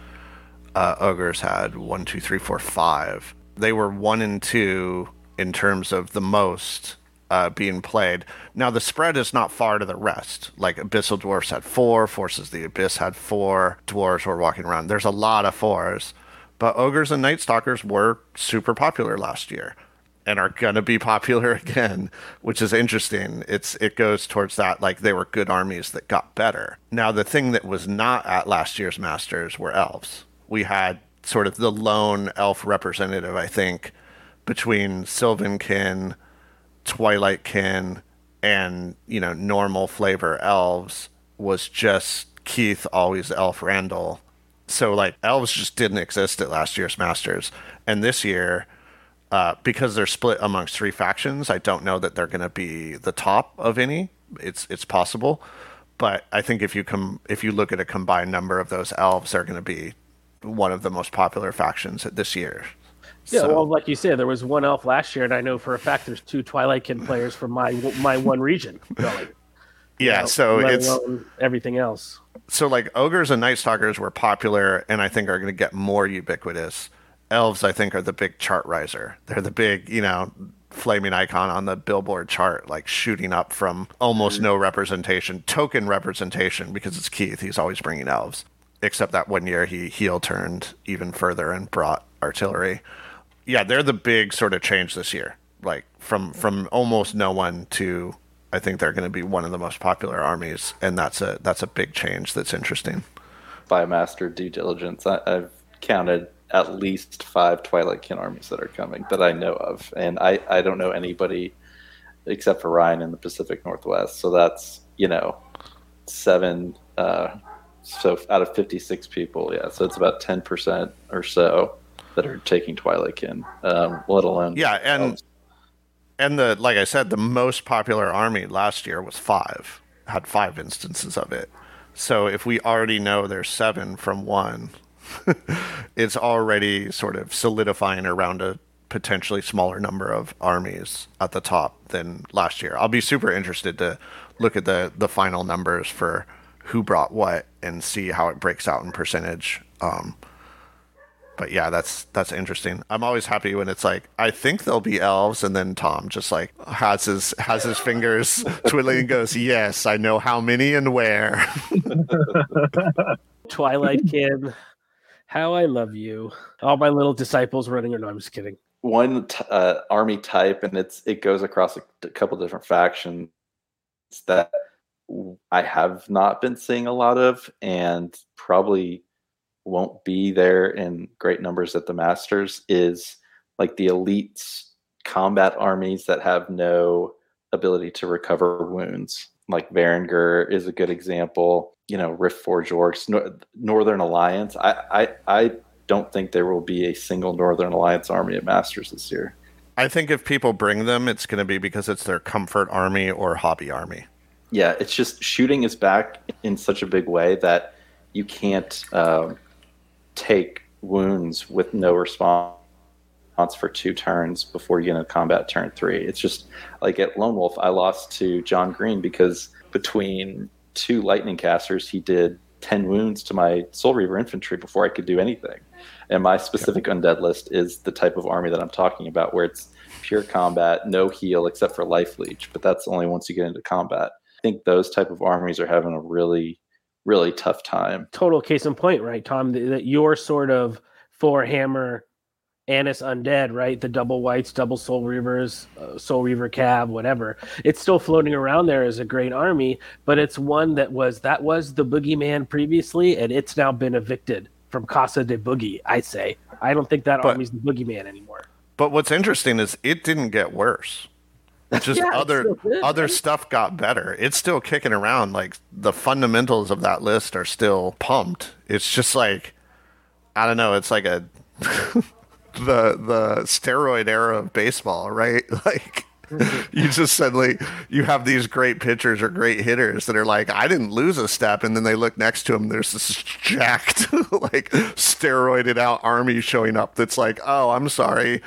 Uh, Ogres had one, two, three, four, five. They were one and two in terms of the most uh, being played. Now the spread is not far to the rest. Like Abyssal Dwarfs had four, Forces the Abyss had four, Dwarves were walking around. There's a lot of fours, but Ogres and Night Stalkers were super popular last year and are going to be popular again, which is interesting. It's it goes towards that like they were good armies that got better. Now the thing that was not at last year's Masters were elves. We had sort of the lone elf representative, I think, between Sylvankin, Twilightkin, and you know normal flavor elves was just Keith, always Elf Randall. So like elves just didn't exist at last year's Masters, and this year uh, because they're split amongst three factions, I don't know that they're going to be the top of any. It's it's possible, but I think if you come if you look at a combined number of those elves, they're going to be one of the most popular factions this year. Yeah, so. well, like you said, there was one elf last year, and I know for a fact there's two Twilightkin players from my my one region yeah, know, so it's everything else. So like ogres and night stalkers were popular, and I think are going to get more ubiquitous elves, I think, are the big chart riser. They're the big, you know, flaming icon on the billboard chart, like shooting up from almost mm-hmm. no representation, token representation, because it's Keith. He's always bringing elves. Except that one year he heel turned even further and brought artillery. Yeah, they're the big sort of change this year. Like from from almost no one to I think they're going to be one of the most popular armies, and that's a that's a big change. That's interesting. By master due diligence, I, I've counted at least five Twilight Kin armies that are coming that I know of, and I I don't know anybody except for Ryan in the Pacific Northwest. So that's you know seven. Uh, so out of 56 people, yeah. So it's about 10% or so that are taking Twilightkin, um, let alone yeah, and and the like I said, the most popular army last year was five, had five instances of it. So if we already know there's seven from one, it's already sort of solidifying around a potentially smaller number of armies at the top than last year. I'll be super interested to look at the the final numbers for who brought what and see how it breaks out in percentage. Um, but yeah, that's that's interesting. I'm always happy when it's like I think there'll be elves, and then Tom just like has his has his fingers twiddling and goes, "Yes, I know how many and where." Twilight Kid, how I love you. All my little disciples running. No, I'm just kidding. One t- uh, army type, and it's it goes across a, a couple different factions that I have not been seeing a lot of, and probably won't be there in great numbers at the Masters. Is like the elites combat armies that have no ability to recover wounds. Like Varangur is a good example. You know, Riftforged Orcs, Nor- Northern Alliance. I, I, I don't think there will be a single Northern Alliance army at Masters this year. I think if people bring them, it's going to be because it's their comfort army or hobby army. Yeah, it's just shooting is back in such a big way that you can't um, take wounds with no response for two turns before you get into combat turn three. It's just like at Lone Wolf, I lost to John Green because between two lightning casters, he did 10 wounds to my Soul Reaver infantry before I could do anything. And my specific undead list is the type of army that I'm talking about, where it's pure combat, no heal except for life leech, but that's only once you get into combat. I think those type of armies are having a really, really tough time. Total case in point, right, Tom? That, that your sort of four hammer Annis Undead, right? The double whites, double Soul Reavers, uh, Soul Reaver cab, whatever. It's still floating around there as a great army, but it's one that was that was the boogeyman previously, and it's now been evicted from Casa de Boogie. I say, I don't think that But- army's the boogeyman anymore. But what's interesting is it didn't get worse. It's just Yeah, other good, other right? stuff got better. It's still kicking around. Like the fundamentals of that list are still pumped. It's just like I don't know. It's like a the the steroid era of baseball, right? Like mm-hmm. you just suddenly you have these great pitchers or great hitters that are like, I didn't lose a step, and then they look next to him. There's this jacked, like steroided out army showing up. That's like, oh, I'm sorry.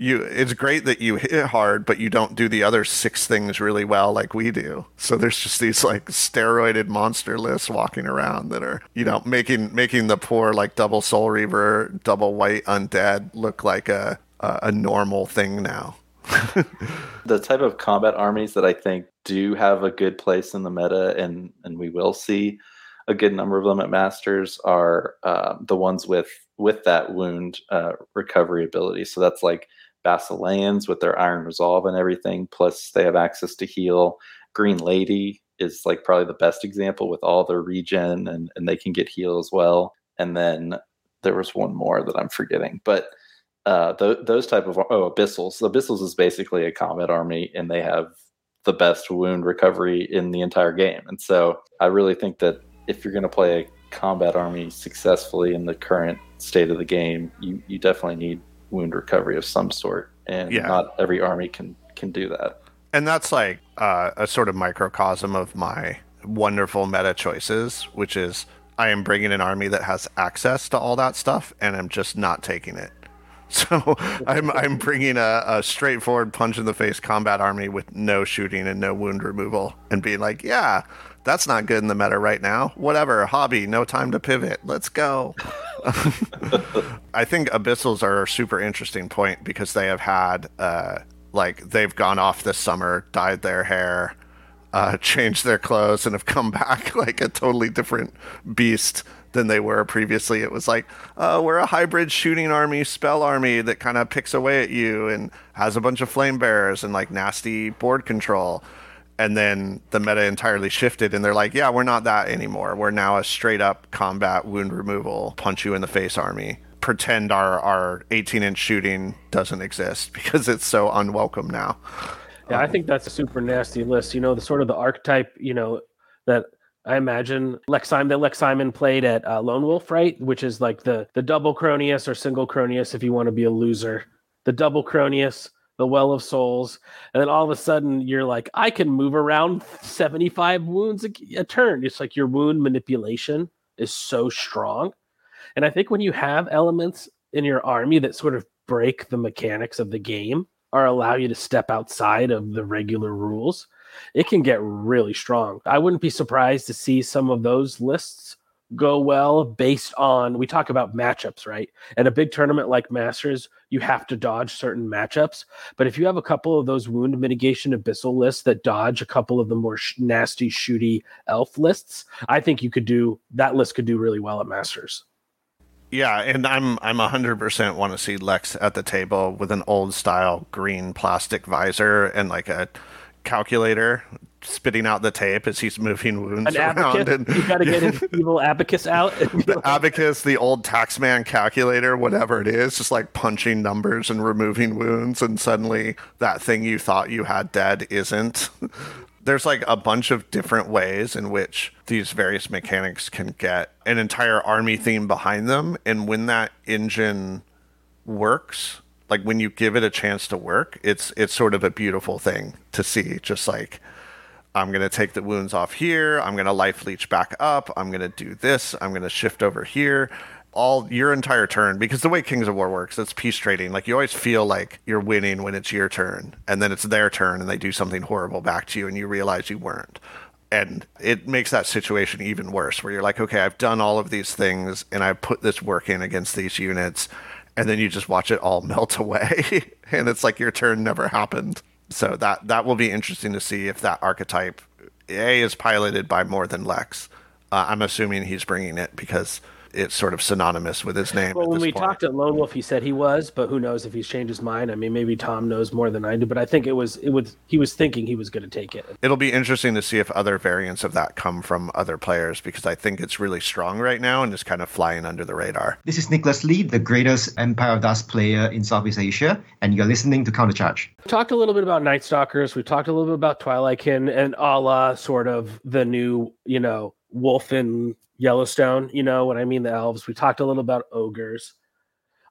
You, it's great that you hit hard, but you don't do the other six things really well like we do. So there's just these like steroided monster lists walking around that are, you know, making making the poor like double soul reaver, double white undead look like a a, a normal thing now. the type of combat armies that I think do have a good place in the meta, and and we will see a good number of them at Masters, are uh, the ones with with that wound uh, recovery ability. So that's like Basileans with their Iron Resolve and everything. Plus, they have access to heal. Green Lady is like probably the best example with all their regen, and and they can get heal as well. And then there was one more that I'm forgetting, but uh, th- those type of oh abyssals. The abyssals is basically a combat army, and they have the best wound recovery in the entire game. And so I really think that if you're going to play a combat army successfully in the current state of the game, you you definitely need wound recovery of some sort, and Yeah. not every army can can do that. And that's like uh, a sort of microcosm of my wonderful meta choices, which is I am bringing an army that has access to all that stuff, and I'm just not taking it. So I'm I'm bringing a, a straightforward punch in the face combat army with no shooting and no wound removal, and being like, yeah, that's not good in the meta right now. Whatever, hobby, no time to pivot. Let's go. I think abyssals are a super interesting point because they have had uh, like they've gone off this summer, dyed their hair, uh, changed their clothes, and have come back like a totally different beast than they were previously. It was like, uh, we're a hybrid shooting army, spell army that kind of picks away at you and has a bunch of flame bearers and like nasty board control. And then the meta entirely shifted, and they're like, yeah, we're not that anymore. We're now a straight up combat wound removal, punch you in the face army. Pretend our, our 18 inch shooting doesn't exist because it's so unwelcome now. Yeah, I think that's a super nasty list. You know, the sort of the archetype, you know, that I imagine Lex Simon that Lex Simon played at uh, Lone Wolf, right? Which is like the the double Cronius or single Cronius if you want to be a loser. The double Cronius, the Well of Souls, and then all of a sudden you're like, I can move around 75 wounds a, a turn. It's like your wound manipulation is so strong. And I think when you have elements in your army that sort of break the mechanics of the game or allow you to step outside of the regular rules, it can get really strong. I wouldn't be surprised to see some of those lists go well based on we talk about matchups, right? And a big tournament like Masters, you have to dodge certain matchups. But if you have a couple of those wound mitigation abyssal lists that dodge a couple of the more sh- nasty shooty elf lists, I think you could do that list could do really well at Masters. Yeah, and I'm I'm 100% want to see Lex at the table with an old style green plastic visor and like a calculator spitting out the tape as he's moving wounds An around. abacus, And you got to get his evil abacus out. the abacus, the old taxman calculator, whatever it is, just like punching numbers and removing wounds, and suddenly that thing you thought you had dead isn't. There's like a bunch of different ways in which these various mechanics can get an entire army theme behind them. And when that engine works, like when you give it a chance to work, it's it's sort of a beautiful thing to see. Just like I'm going to take the wounds off here. I'm going to life leech back up. I'm going to do this. I'm going to shift over here. All your entire turn, because the way Kings of War works, it's peace trading. Like you always feel like you're winning when it's your turn, and then it's their turn, and they do something horrible back to you, and you realize you weren't. And it makes that situation even worse, where you're like, okay, I've done all of these things, and I put this work in against these units, and then you just watch it all melt away, and it's like your turn never happened so that that will be interesting to see if that archetype a is piloted by more than Lex. Uh, I'm assuming he's bringing it because it's sort of synonymous with his name. Well, when we point. talked at Lone Wolf, he said he was, but who knows if he's changed his mind? I mean, maybe Tom knows more than I do, but I think it was it was he was thinking he was going to take it. It'll be interesting to see if other variants of that come from other players because I think it's really strong right now and is kind of flying under the radar. This is Nicholas Lee, the greatest Empire of Dust player in Southeast Asia, and you're listening to Countercharge. We talked a little bit about Night Stalkers. We talked a little bit about Twilightkin and a la sort of the new, you know, wolf in Yellowstone. You know what I mean? The elves. We talked a little about ogres.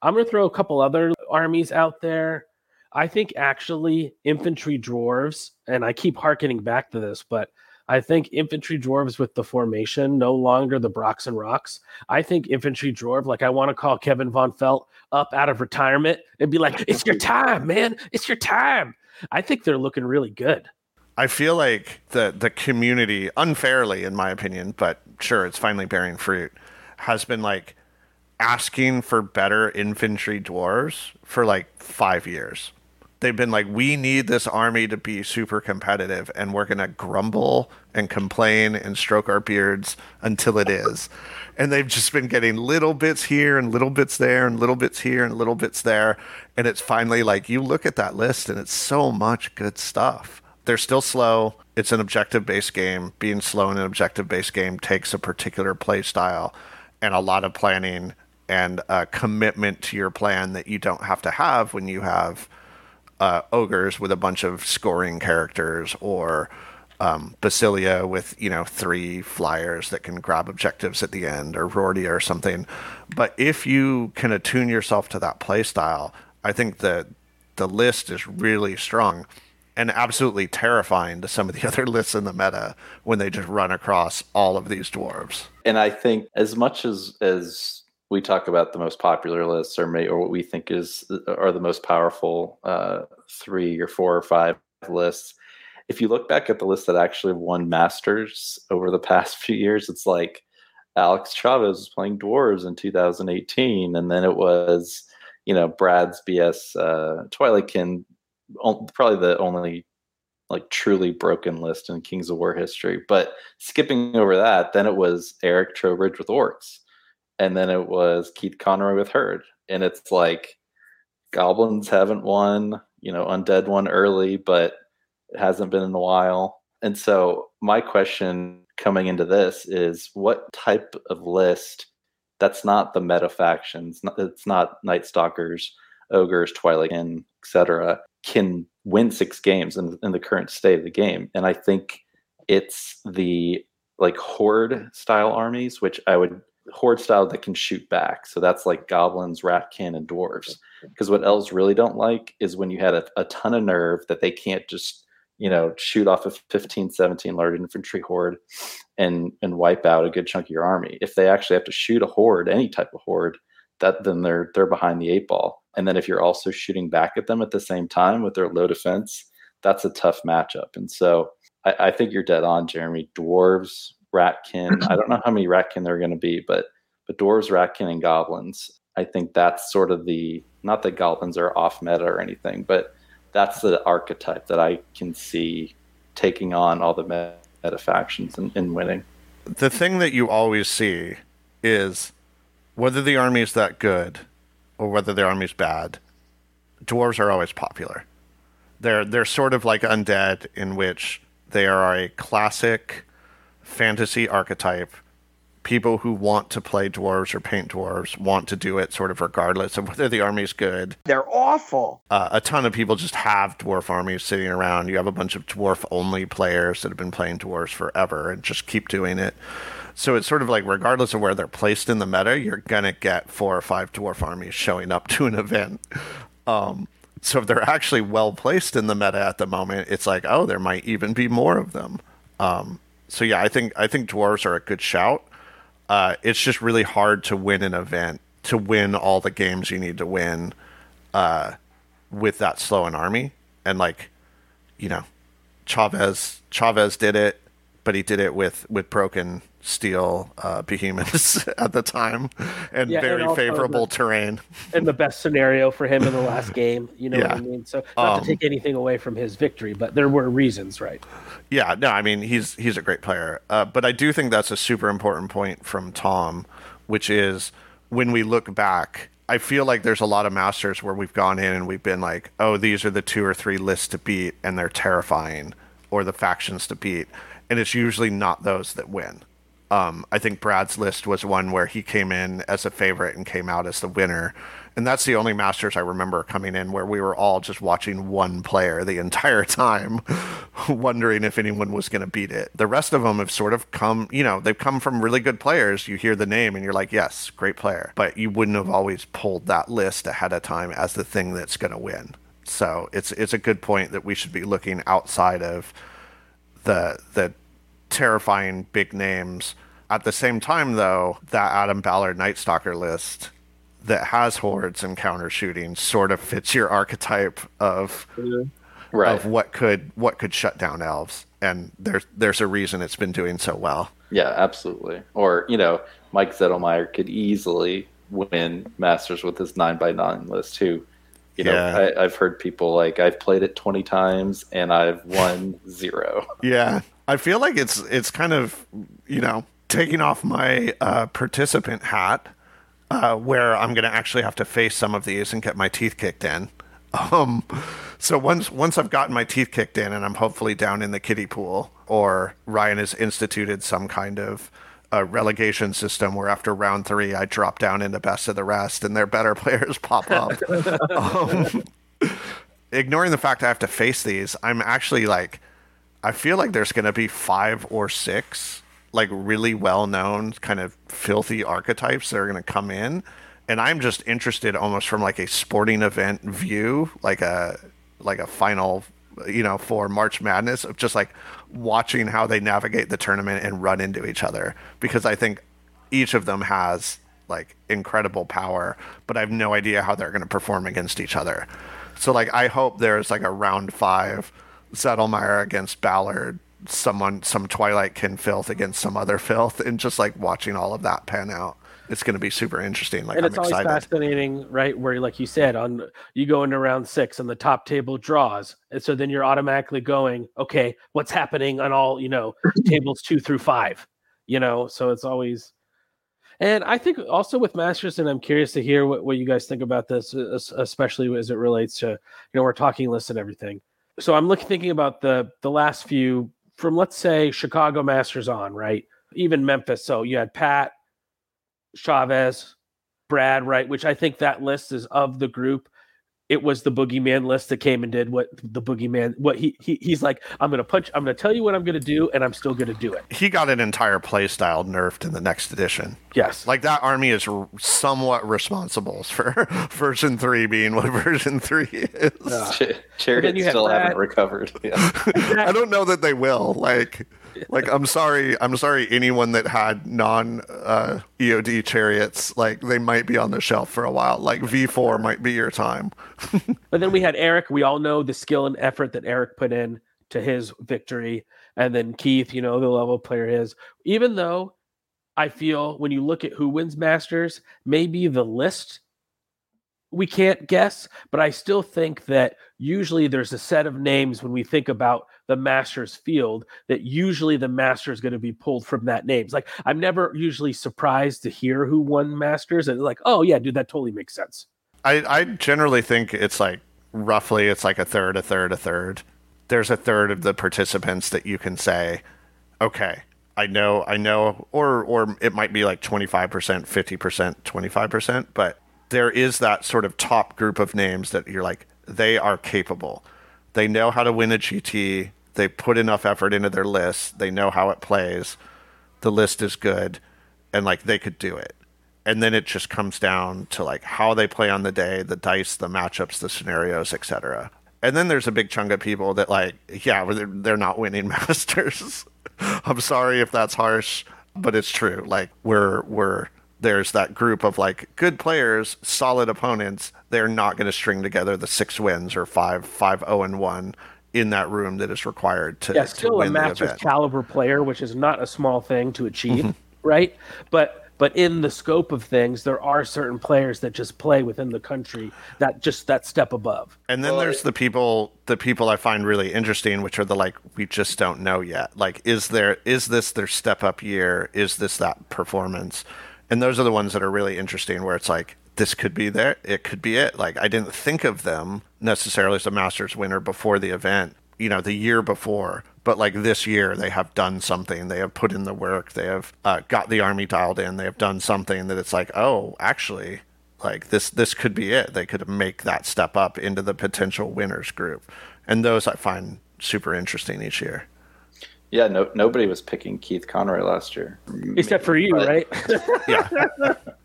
I'm going to throw a couple other armies out there. I think actually infantry dwarves, and I keep harkening back to this, but I think infantry dwarves with the formation, no longer the Brox and Rocks. I think infantry dwarf, like I want to call Kevin Von Felt up out of retirement and be like, it's your time, man. It's your time. I think they're looking really good. I feel like the the community, unfairly in my opinion, but sure, it's finally bearing fruit, has been like asking for better infantry dwarves for like five years. They've been like, we need this army to be super competitive, and we're gonna grumble and complain and stroke our beards until it is. And they've just been getting little bits here and little bits there and little bits here and little bits there. And it's finally like you look at that list and it's so much good stuff they're still slow. It's an objective based game. Being slow in an objective based game takes a particular play style and a lot of planning and a commitment to your plan that you don't have to have when you have uh, ogres with a bunch of scoring characters or um, Basilea with you know three flyers that can grab objectives at the end or Rhordia or something. But if you can attune yourself to that play style, I think that the list is really strong and absolutely terrifying to some of the other lists in the meta when they just run across all of these dwarves. And I think as much as as we talk about the most popular lists or may or what we think is are the most powerful uh, three or four or five lists, if you look back at the list that actually won masters over the past few years, it's like Alex Chavez was playing dwarves in 2018, and then it was you know Brad's BS uh, Twilightkin probably the only like truly broken list in Kings of War history. But skipping over that, then it was Eric Trowbridge with Orcs, and then it was Keith Conroy with Herd, and it's like Goblins haven't won, you know, Undead won early, but it hasn't been in a while. And so my question coming into this is what type of list that's not the meta factions, it's not Night Stalkers, Ogres, Twilight, etc can win six games in, in the current state of the game. And I think it's the like horde style armies, which I would horde style that can shoot back. So that's like goblins, ratkin, and dwarves. Because what elves really don't like is when you had a, a ton of nerve that they can't just you know shoot off a 15 17 large infantry horde and and wipe out a good chunk of your army if they actually have to shoot a horde any type of horde that then they're they're behind the eight ball. And then if you're also shooting back at them at the same time with their low defense, that's a tough matchup. And so I, I think you're dead on, Jeremy. Dwarves ratkin. I don't know how many ratkin there are going to be, but but dwarves, ratkin, and goblins. I think that's sort of the not that goblins are off meta or anything, but that's the archetype that I can see taking on all the meta factions and, and winning. The thing that you always see is whether the army is that good or whether the army's bad, dwarves are always popular. They're they're sort of like undead in which they are a classic fantasy archetype. People who want to play dwarves or paint dwarves want to do it sort of regardless of whether the army's good. They're awful. Uh, a ton of people just have dwarf armies sitting around. You have a bunch of dwarf only players that have been playing dwarves forever and just keep doing it. So it's sort of like, regardless of where they're placed in the meta, you're gonna get four or five dwarf armies showing up to an event. Um, so if they're actually well placed in the meta at the moment, it's like, oh, there might even be more of them. Um, so yeah, I think I think dwarves are a good shout. Uh, it's just really hard to win an event to win all the games you need to win uh, with that slow an army. And like, you know, Chavez Chavez did it, but he did it with with broken steel uh, behemoths at the time and Yeah, very also favorable the- terrain. and the best scenario for him in the last game. You know what I mean? So not Um, to take anything away from his victory, but there were reasons, right? Yeah, no, I mean he's he's a great player, uh, but I do think that's a super important point from Tom, which is when we look back, I feel like there's a lot of masters where we've gone in and we've been like, oh, these are the two or three lists to beat, and they're terrifying, or the factions to beat, and it's usually not those that win. Um, I think Brad's list was one where he came in as a favorite and came out as the winner. And that's the only Masters I remember coming in where we were all just watching one player the entire time, wondering if anyone was going to beat it. The rest of them have sort of come, you know, they've come from really good players. You hear the name and you're like, yes, great player. But you wouldn't have always pulled that list ahead of time as the thing that's going to win. So it's it's a good point that we should be looking outside of the the terrifying big names. At the same time, though, that Adam Ballard Night Stalker list that has hordes and counter shooting sort of fits your archetype of mm-hmm. Right. of what could what could shut down elves, and there's there's a reason it's been doing so well. Yeah, absolutely. Or, you know, Mike Zettelmeyer could easily win Masters with his 9 by 9 list, too. You know, Yeah. I, I've heard people like, I've played it 20 times and I've won zero. Yeah, I feel like it's it's kind of you know taking off my uh, participant hat, uh, where I'm going to actually have to face some of these and get my teeth kicked in. Um, so once once I've gotten my teeth kicked in and I'm hopefully down in the kiddie pool, or Ryan has instituted some kind of uh, relegation system where after round three I drop down into best of the rest and their better players pop up. um, ignoring the fact I have to face these, I'm actually like, I feel like there's going to be five or six like really well known kind of filthy archetypes that are going to come in, and I'm just interested almost from like a sporting event view, like a like a final, you know, for March Madness of just like watching how they navigate the tournament and run into each other because I think each of them has like incredible power, but I have no idea how they're going to perform against each other. So like I hope there's like a round five Zettelmeyer against Ballard, someone some Twilight Kin filth against some other filth, and just like watching all of that pan out. It's going to be super interesting. Like and I'm it's always excited. fascinating, right? Where, like you said, on you go into round six and the top table draws, and so then you're automatically going, okay, what's happening on all you know tables two through five, you know? So it's always, and I think also with Masters, and I'm curious to hear what, what you guys think about this, especially as it relates to you know we're talking lists and everything. So I'm looking thinking about the the last few from let's say Chicago Masters on, right? Even Memphis. So you had Pat, Chavez, Brad, right? Which I think that list is of the group. It was the boogeyman list that came and did what the boogeyman what he, he he's like, I'm gonna punch, I'm gonna tell you what I'm gonna do, and I'm still gonna do it. he got an entire play style nerfed in the next edition. Yes. Like that army is r- somewhat responsible for version three being what version three is. Ch- Chariots you still Brad. haven't recovered. Yeah. I don't know that they will. Like, like I'm sorry, I'm sorry. Anyone that had non uh, EOD chariots, like they might be on the shelf for a while. Like V4 might be your time. But then we had Eric. We all know the skill and effort that Eric put in to his victory. and then Keith, you know, the level player is. Even though I feel when you look at who wins Masters, maybe the list we can't guess, but I still think that usually there's a set of names when we think about the Masters field that usually the Master is going to be pulled from that names. Like I'm never usually surprised to hear who won Masters and like, oh yeah, dude, that totally makes sense. I, I generally think it's like roughly it's like a third, a third, a third. There's a third of the participants that you can say, okay, I know, I know, or or it might be like 25%, 50%, 25%, but there is that sort of top group of names that you're like, they are capable. They know how to win a GT. They put enough effort into their list. They know how it plays. The list is good, and like they could do it. And then it just comes down to like how they play on the day, the dice, the matchups, the scenarios, etc. And then there's a big chunk of people that like, yeah, they're, not winning masters. I'm sorry if that's harsh, but it's true. Like we're we're there's that group of like good players, solid opponents. They're not going to string together the six wins or five five zero and one in that room that is required to. Yeah, still a win the Masters caliber player, which is not a small thing to achieve, Mm-hmm. right? But but in the scope of things, there are certain players that just play within the country that just that step above. And then there's the people the people I find really interesting, which are the like we just don't know yet. Like, is there is this their step up year? Is this that performance? And those are the ones that are really interesting, where it's like this could be there, it could be it. Like I didn't think of them necessarily as a Masters winner before the event, you know, the year before. But like this year, they have done something. They have put in the work. They have uh, got the army dialed in. They have done something that it's like, oh, actually, like this this could be it they could make that step up into the potential winners group and those i find super interesting each year Yeah, no, nobody was picking Keith Conroy last year, Except for you, But- right? yeah.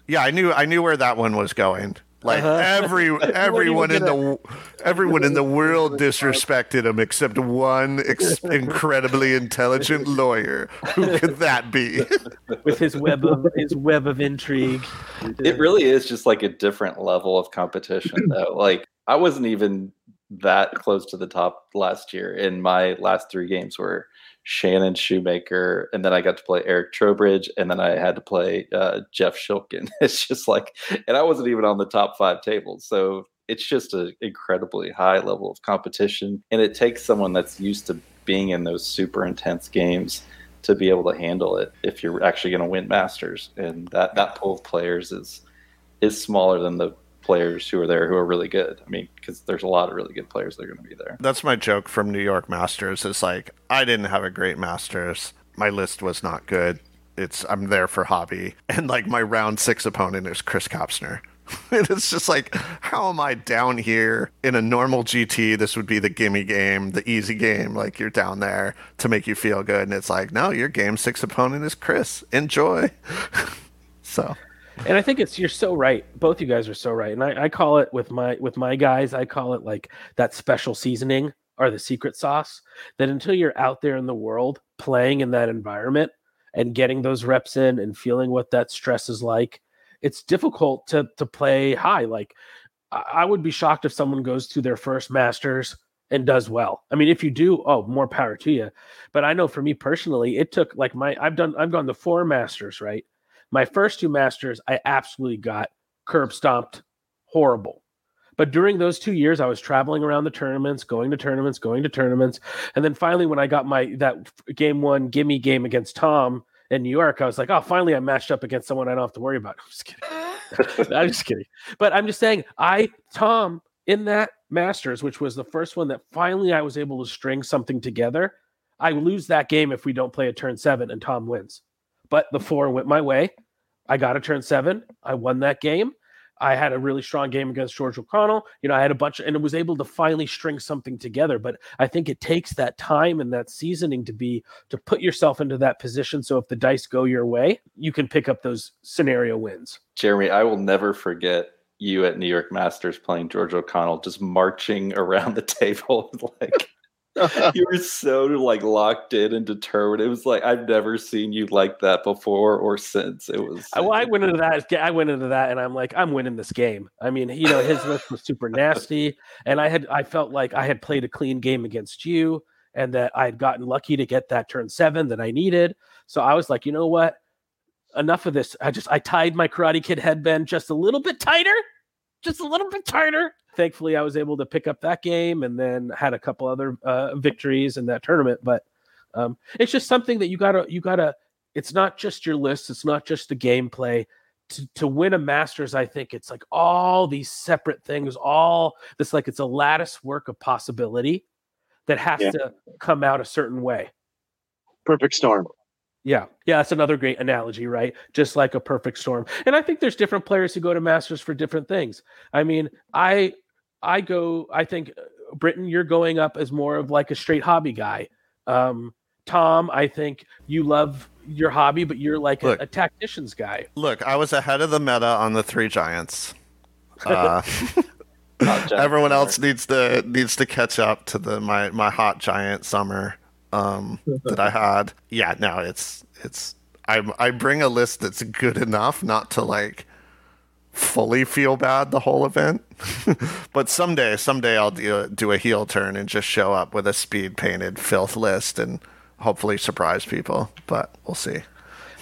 Yeah i knew i knew where that one was going. Like uh-huh. every everyone in the everyone in the world disrespected him except one ex- incredibly intelligent lawyer. Who could that be? With his web of his web of intrigue. It really is just like a different level of competition, though. Like I wasn't even that close to the top last year in my last three games were Shannon Shoemaker, and then I got to play Eric Trowbridge, and then I had to play uh, Jeff Shilkin. It's just like, and I wasn't even on the top five tables, so it's just an incredibly high level of competition, and it takes someone that's used to being in those super intense games to be able to handle it if you're actually going to win Masters, and that that pool of players is is smaller than the players who are there who are really good. I mean, because there's a lot of really good players that are going to be there. that's my joke from New York Masters. Is like I didn't have a great Masters. My list was not good. It's I'm there for hobby, and like my round six opponent is Chris Kopsner. it's just like, how am I down here in a normal GT? This would be the gimme game, the easy game. Like you're down there to make you feel good, and it's like, no, your game six opponent is Chris. Enjoy. so and I think it's you're so right. Both you guys are so right. And I, I call it with my with my guys, I call it like that special seasoning or the secret sauce. That until you're out there in the world playing in that environment and getting those reps in and feeling what that stress is like, it's difficult to to play high. Like I would be shocked if someone goes to their first masters and does well. I mean, if you do, oh, more power to you. But I know for me personally, it took like my I've done I've gone to four masters, right? My first two masters, I absolutely got curb stomped horrible. But during those two years, I was traveling around the tournaments, going to tournaments, going to tournaments, and then finally, when I got my that game one gimme game against Tom in New York, I was like, oh, finally, I matched up against someone I don't have to worry about. I'm just kidding. I'm just kidding. But I'm just saying, I Tom in that Masters, which was the first one that finally I was able to string something together. I lose that game if we don't play a turn seven and Tom wins. But the four went my way. I got a turn seven. I won that game. I had a really strong game against George O'Connell. You know, I had a bunch, of, and it was able to finally string something together. But I think it takes that time and that seasoning to be to put yourself into that position. So if the dice go your way, you can pick up those scenario wins. Jeremy, I will never forget you at New York Masters playing George O'Connell, just marching around the table like you were so like locked in and determined. It was like I've never seen you like that before or since. It was. I, well, I went into that. I went into that, and I'm like, I'm winning this game. I mean, you know, his list was super nasty, and I had, I felt like I had played a clean game against you, and that I had gotten lucky to get that turn seven that I needed. So I was like, you know what? Enough of this. I just I tied my Karate Kid headband just a little bit tighter, just a little bit tighter. Thankfully, I was able to pick up that game and then had a couple other uh, victories in that tournament. But um, it's just something that you gotta you gotta. It's not just your list. It's not just the gameplay. To, to win a masters i think it's like all these separate things all this like it's a lattice work of possibility that has Yeah. to come out a certain way Perfect storm. yeah yeah that's another great analogy right just like a perfect storm and i think there's different players who go to masters for different things i mean i i go i think uh, Brenton you're going up as more of like a straight hobby guy um tom i think you love your hobby but you're like a, Look. a tactician's guy Look, I was ahead of the meta on the three giants. Uh, everyone Miller. else needs to needs to catch up to the my my hot giant summer um, that I had. Yeah, no, it's it's I I bring a list that's good enough not to like fully feel bad the whole event. but someday, someday I'll do, do a heel turn and just show up with a speed painted filth list and hopefully surprise people. But we'll see.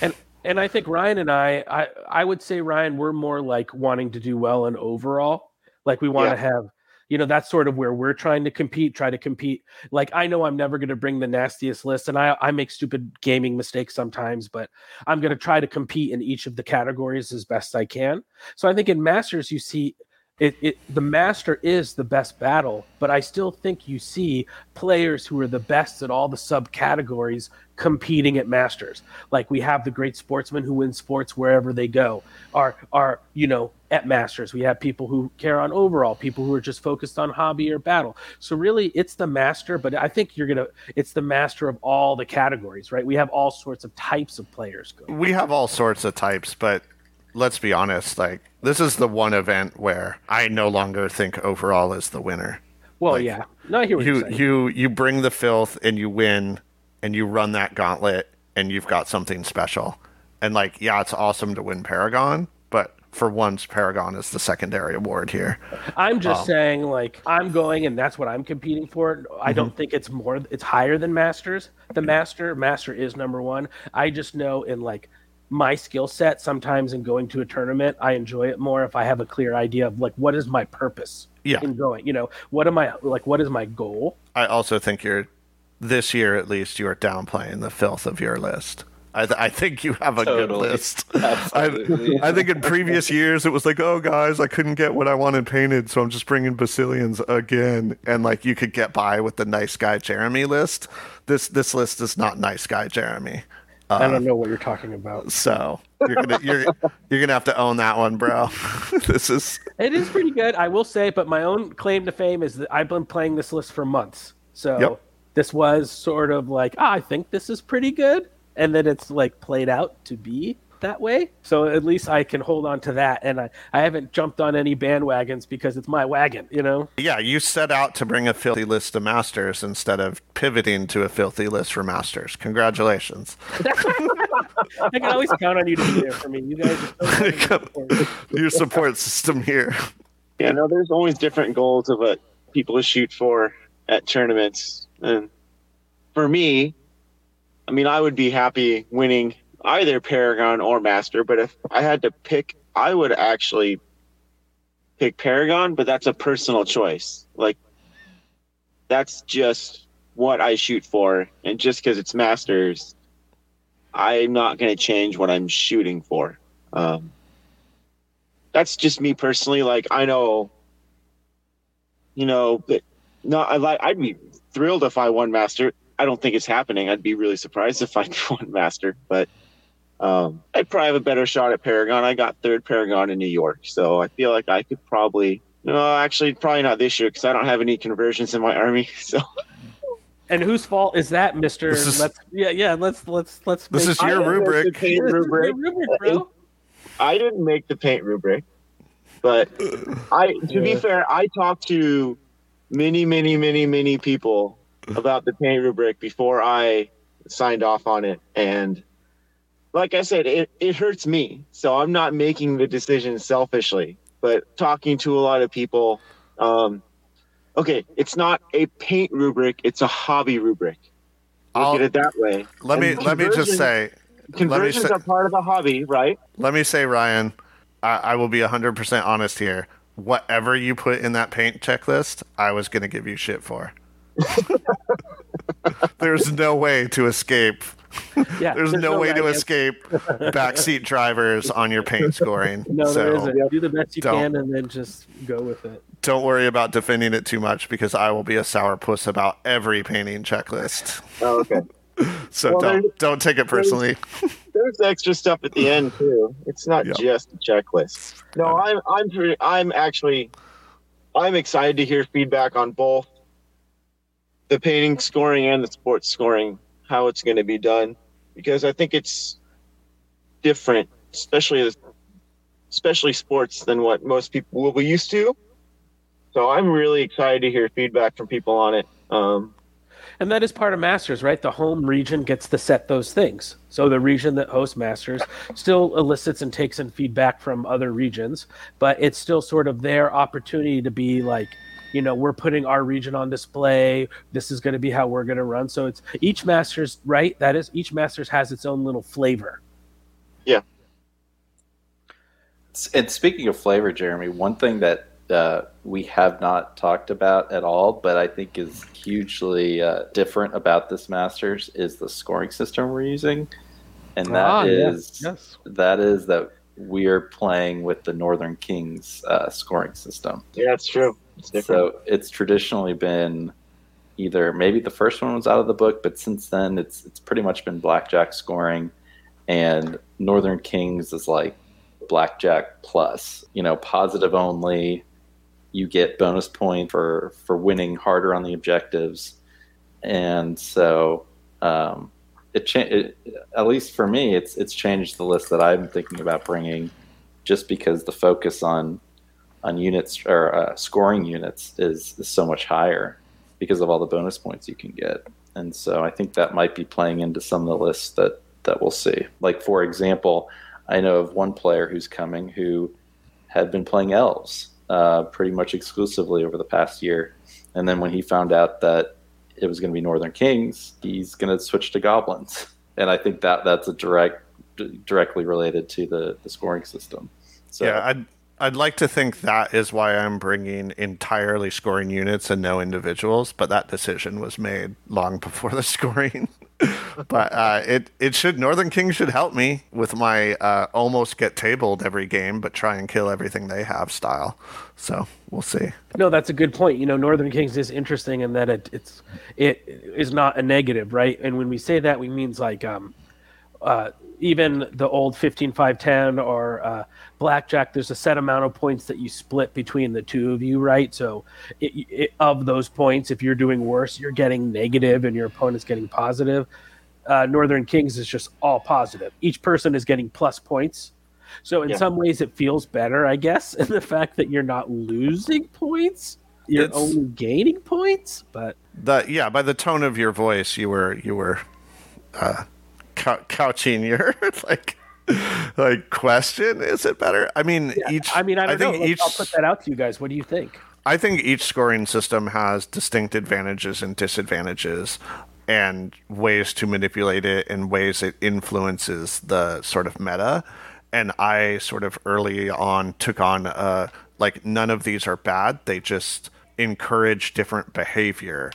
and and I think Ryan and I, I I would say Ryan, we're more like wanting to do well in overall. Like we want to have, you know, that's sort of where we're trying to compete, try to compete. Like I know I'm never going to bring the nastiest list, and I I make stupid gaming mistakes sometimes, but I'm going to try to compete in each of the categories as best I can. So I think in Masters you see. It, it the master is the best battle, but I still think you see players who are the best at all the subcategories competing at masters. Like we have the great sportsmen who win sports wherever they go. Are are you know at masters? We have people who care on overall, people who are just focused on hobby or battle. So really, it's the master. But I think you're gonna it's the master of all the categories, right? We have all sorts of types of players go. we have all sorts of types, but let's be honest, like this is the one event where I no longer think overall is the winner. Well, Like, yeah. No, I hear what You you you bring the filth and you win and you run that gauntlet and you've got something special. And like, yeah, it's awesome to win Paragon, but for once Paragon is the secondary award here. I'm just Oh. saying, like, I'm going, and that's what I'm competing for. I Mm-hmm. don't think it's more, it's higher than Masters. The Master, Master is number one. I just know in like my skill set, sometimes in going to a tournament, I enjoy it more if I have a clear idea of like, what is my purpose Yeah. in going? You know, what am I, like, what is my goal? I also think you're this year at least you are downplaying the filth of your list. I, th- I think you have a good list. Absolutely. I, I think in previous years it was like, oh guys, I couldn't get what I wanted painted, so I'm just bringing Basileans again, and like you could get by with the nice guy Jeremy list. This this list is not nice guy Jeremy. I don't know what you're talking about. So you're gonna you're you're gonna have to own that one, bro. this is It is pretty good, I will say, but my own claim to fame is that I've been playing this list for months. So Yep. this was sort of like, ah, I think this is pretty good. And then it's like played out to be that way. So at least I can hold on to that. And I, I haven't jumped on any bandwagons because it's my wagon, you know? yeah. You set out to bring a filthy list to masters instead of pivoting to a filthy list for masters. Congratulations. I can always count on you to be there for me. You guys are so supportive. Your support system here. Yeah, no, there's always different goals of what people shoot for at tournaments. And for me, I mean, I would be happy winning either Paragon or Master, but if I had to pick, I would actually pick Paragon, but that's a personal choice. Like, that's just what I shoot for. And just because it's Masters, I'm not going to change what I'm shooting for. Um, that's just me personally. Like I know, you know, but no, I like. I'd be thrilled if I won master. I don't think it's happening. I'd be really surprised if I won master, but um, I'd probably have a better shot at Paragon. I got third Paragon in New York, so I feel like I could probably. No, actually, probably not this year because I don't have any conversions in my army. So And whose fault is that, Mister? Is- Let's yeah yeah. Let's let's let's. This make- is your I rubric. paint rubric. rubric, bro. I didn't make the paint rubric, but I to be fair, I talked to many, many, many, many people about the paint rubric before I signed off on it. And like I said, it, it hurts me. So I'm not making the decision selfishly, but talking to a lot of people, um, okay, it's not a paint rubric; it's a hobby rubric. Look I'll- at it that way. Let me let me just say conversions say- are part of the hobby, right? let me say Ryan, I, I will be hundred percent honest here. Whatever you put in that paint checklist, I was gonna give you shit for. There's no way to escape. Yeah, There's, no, way to escape backseat drivers on your paint scoring. No, so isn't. Do the best you can, and then just go with it. don't worry about defending it too much because I will be a sourpuss about every painting checklist. Oh, okay. So Well, don't don't take it personally. There's extra stuff at the end too. It's not Yeah. just a checklist. No, I'm I'm I'm actually I'm excited to hear feedback on both the painting scoring and the sports scoring, how it's going to be done, because I think it's different, especially especially sports than what most people will be used to. So I'm really excited to hear feedback from people on it. Um, And that is part of Masters, right? The home region gets to set those things. So the region that hosts Masters still elicits and takes in feedback from other regions, but it's still sort of their opportunity to be like, you know, we're putting our region on display. This is going to be how we're going to run. So it's each Masters, right? That is, each Masters has its own little flavor. Yeah and speaking of flavor, Jeremy, one thing that uh, we have not talked about at all, but I think is hugely uh, different about this Masters is the scoring system we're using, and that Ah, is yes, yes. that is that we are playing with the Northern Kings uh, scoring system. yeah, that's true. It's different. So it's traditionally been either maybe the first one was out of the book, but since then it's it's pretty much been blackjack scoring, and Northern Kings is like blackjack plus. You know, positive only. You get bonus point for for winning harder on the objectives, and so um, it, cha- it at least for me, it's it's changed the list that I'm thinking about bringing, just because the focus on on units or uh, scoring units is, is so much higher because of all the bonus points you can get. And so I think that might be playing into some of the lists that, that we'll see. Like, for example, I know of one player who's coming who had been playing elves uh, pretty much exclusively over the past year. And then when he found out that it was going to be Northern Kings, he's going to switch to goblins. And I think that that's a direct, directly related to the, the scoring system. So yeah, I'd I'd like to think that is why I'm bringing entirely scoring units and no individuals, but that decision was made long before the scoring. but uh, it it should Northern King should help me with my uh, almost get tabled every game, but try and kill everything they have style. So we'll see. No, that's a good point. You know, Northern Kings is interesting in that it, it's it is not a negative, right? And when we say that, we means like um, uh, even the old 15 5 10 or uh, blackjack there's a set amount of points that you split between the two of you right? So it, it, of those points if you're doing worse you're getting negative and your opponent's getting positive. Uh, northern kings is just all positive. Each person is getting plus points. So in Yeah. some ways it feels better i guess in the fact that you're not losing points. You're It's- only gaining points but The yeah, by the tone of your voice, you were you were uh, cou- couching your like like question. Is it better? I mean, each. i mean i don't think know each. i'll put that out to you guys what do you think I think each scoring system has distinct advantages and disadvantages and ways to manipulate it and ways it influences the sort of meta. And I sort of early on took on uh like none of these are bad. They just encourage different behavior.